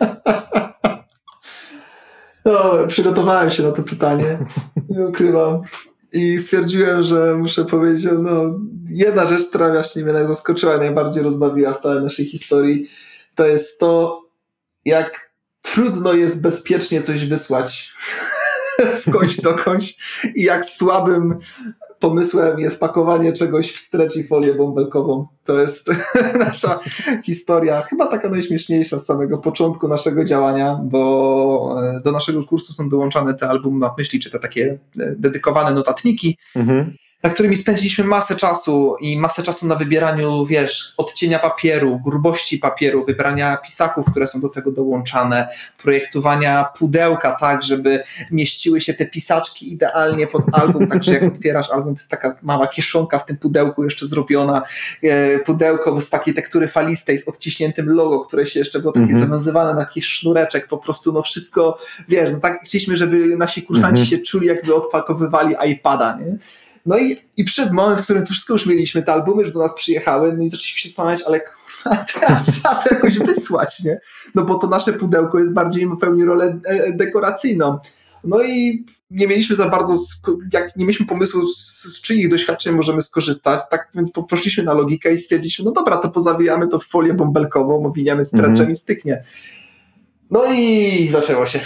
[laughs] No, przygotowałem się na to pytanie, nie ukrywam. I stwierdziłem, że muszę powiedzieć, no, jedna rzecz, która właśnie mnie zaskoczyła, najbardziej rozbawiła w całej naszej historii, to jest to, jak trudno jest bezpiecznie coś wysłać [laughs] skądś dokądś i jak słabym pomysłem jest pakowanie czegoś w stretch i folię bąbelkową. To jest [laughs] nasza historia, chyba taka najśmieszniejsza z samego początku naszego działania, bo e, do naszego kursu są dołączane te albumy map myśli, czy te takie e, dedykowane notatniki. Mhm na którymi spędziliśmy masę czasu i masę czasu na wybieraniu, wiesz, odcienia papieru, grubości papieru, wybrania pisaków, które są do tego dołączane, projektowania pudełka tak, żeby mieściły się te pisaczki idealnie pod album, także jak otwierasz album, to jest taka mała kieszonka w tym pudełku jeszcze zrobiona, e, pudełko z takiej tektury falistej z odciśniętym logo, które się jeszcze było takie -hmm. zawiązywane na jakiś sznureczek, po prostu no wszystko, wiesz, no tak chcieliśmy, żeby nasi kursanci -hmm. się czuli jakby odpakowywali iPada, nie? No i, i przyszedł moment, w którym to wszystko już mieliśmy, te albumy już do nas przyjechały, no i zaczęliśmy się zastanawiać, ale kurwa, [laughs] teraz trzeba to jakoś wysłać, nie? No bo to nasze pudełko jest bardziej pełni rolę e, dekoracyjną. No i nie mieliśmy za bardzo, jak nie mieliśmy pomysłu, z, z czyich doświadczeń możemy skorzystać, tak więc poprosiliśmy na logikę i stwierdziliśmy, no dobra, to pozawijamy to w folię bąbelkową, owiniamy stretchem mm -hmm. i styknie. No i zaczęło się.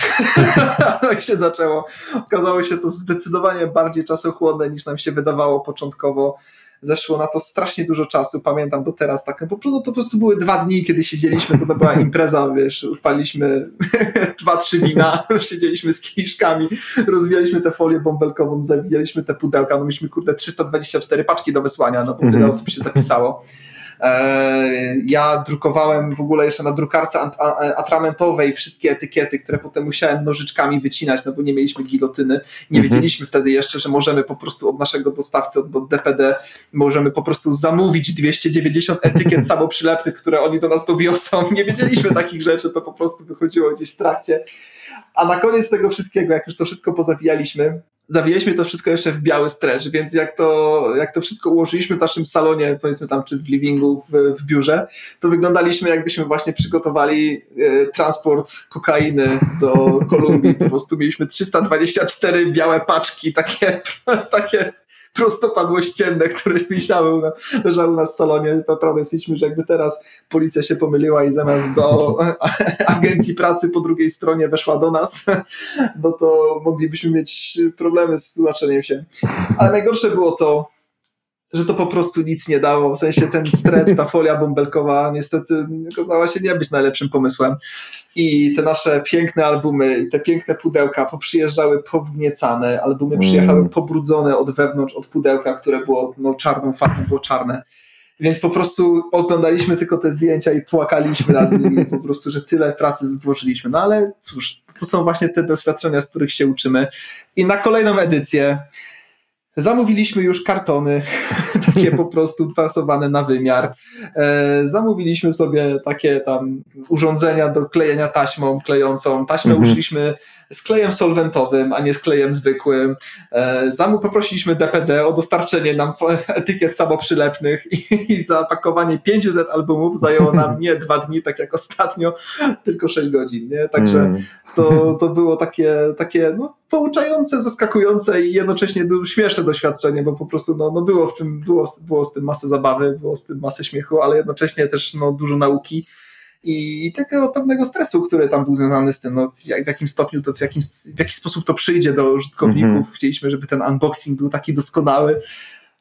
[laughs] no i się zaczęło. Okazało się to zdecydowanie bardziej czasochłonne niż nam się wydawało początkowo. zeszło na to strasznie dużo czasu, pamiętam do teraz, tak, po prostu, to po prostu były dwa dni, kiedy siedzieliśmy, to, to była [laughs] impreza, wiesz, uspaliśmy [laughs] dwa, trzy wina, siedzieliśmy z kieliszkami, rozwijaliśmy tę folię bąbelkową, zawijaliśmy te pudełka, no mieliśmy kurde 324 paczki do wysłania, no bo tyle mhm. osób się zapisało. E, ja drukowałem w ogóle jeszcze na drukarce atramentowej wszystkie etykiety, które potem musiałem nożyczkami wycinać, no bo nie mieliśmy gilotyny. Nie mhm. wiedzieliśmy wtedy jeszcze, że możemy po prostu od naszego dostawcy, od DPD, możemy po prostu zamówić 290 etykiet [laughs] samoprzylepnych, które oni do nas dowiosą. Nie wiedzieliśmy takich rzeczy, to po prostu wychodziło gdzieś w trakcie. A na koniec tego wszystkiego, jak już to wszystko pozawijaliśmy, zawijaliśmy to wszystko jeszcze w biały stretch, więc jak to, jak to wszystko ułożyliśmy w naszym salonie, powiedzmy tam, czy w livingu, w, w biurze, to wyglądaliśmy jakbyśmy właśnie przygotowali e, transport kokainy do Kolumbii. Po prostu mieliśmy 324 białe paczki, takie, [laughs] takie prostopadłościenne, które [laughs] wisiały, na, leżały na salonie. Naprawdę stwierdziliśmy, że jakby teraz policja się pomyliła i zamiast do [laughs] agencji pracy po drugiej stronie weszła do nas, [laughs] no to moglibyśmy mieć problemy z tłumaczeniem się. Ale najgorsze było to, że to po prostu nic nie dało. W sensie ten stretch, ta folia bąbelkowa niestety okazała się nie być najlepszym pomysłem. I te nasze piękne albumy, te piękne pudełka poprzyjeżdżały powgniecane, albumy mm. przyjechały pobrudzone od wewnątrz, od pudełka, które było no, czarną farbą, było czarne. Więc po prostu oglądaliśmy tylko te zdjęcia i płakaliśmy nad nimi, [laughs] po prostu, że tyle pracy włożyliśmy. No ale cóż, to są właśnie te doświadczenia, z których się uczymy. I na kolejną edycję Zamówiliśmy już kartony, [laughs] takie po prostu pasowane na wymiar. E, zamówiliśmy sobie takie tam urządzenia do klejenia taśmą klejącą. Taśmę mhm. użyliśmy z klejem solwentowym, a nie z klejem zwykłym. E, Zamu poprosiliśmy DPD o dostarczenie nam etykiet samoprzylepnych i, i zapakowanie 500 albumów zajęło nam [laughs] nie dwa dni, tak jak ostatnio, tylko 6 godzin. Nie? Także mm. to, to było takie, takie no, pouczające, zaskakujące i jednocześnie śmieszne doświadczenie, bo po prostu no, no było, w tym, było, było z tym masę zabawy, było z tym masę śmiechu, ale jednocześnie też no, dużo nauki i takiego pewnego stresu, który tam był związany z tym, no, w jakim stopniu to, w, jakim, w jaki sposób to przyjdzie do użytkowników. Mm -hmm. Chcieliśmy, żeby ten unboxing był taki doskonały.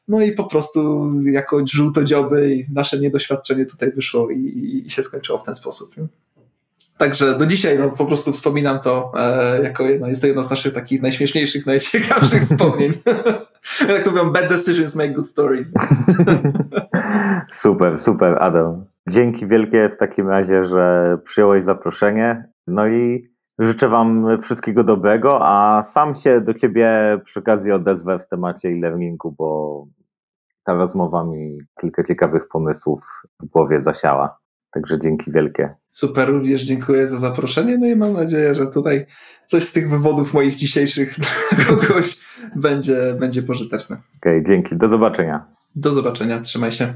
No i po prostu jako żółtodzioby nasze niedoświadczenie tutaj wyszło i, i się skończyło w ten sposób. Nie? Także do dzisiaj no, po prostu wspominam to e, jako jedno, jest to jedno z naszych takich najśmieszniejszych, najciekawszych [laughs] wspomnień. Jak mówią, bad decisions make good stories. [laughs] super, super, Adam. Dzięki wielkie w takim razie, że przyjąłeś zaproszenie. No i życzę Wam wszystkiego dobrego, a sam się do Ciebie przy okazji odezwę w temacie e-learningu, bo ta rozmowa mi kilka ciekawych pomysłów w głowie zasiała. Także dzięki wielkie. Super, również dziękuję za zaproszenie. No i mam nadzieję, że tutaj coś z tych wywodów moich dzisiejszych [laughs] dla kogoś będzie, będzie pożyteczne. Okej, okay, dzięki. Do zobaczenia. Do zobaczenia. Trzymaj się.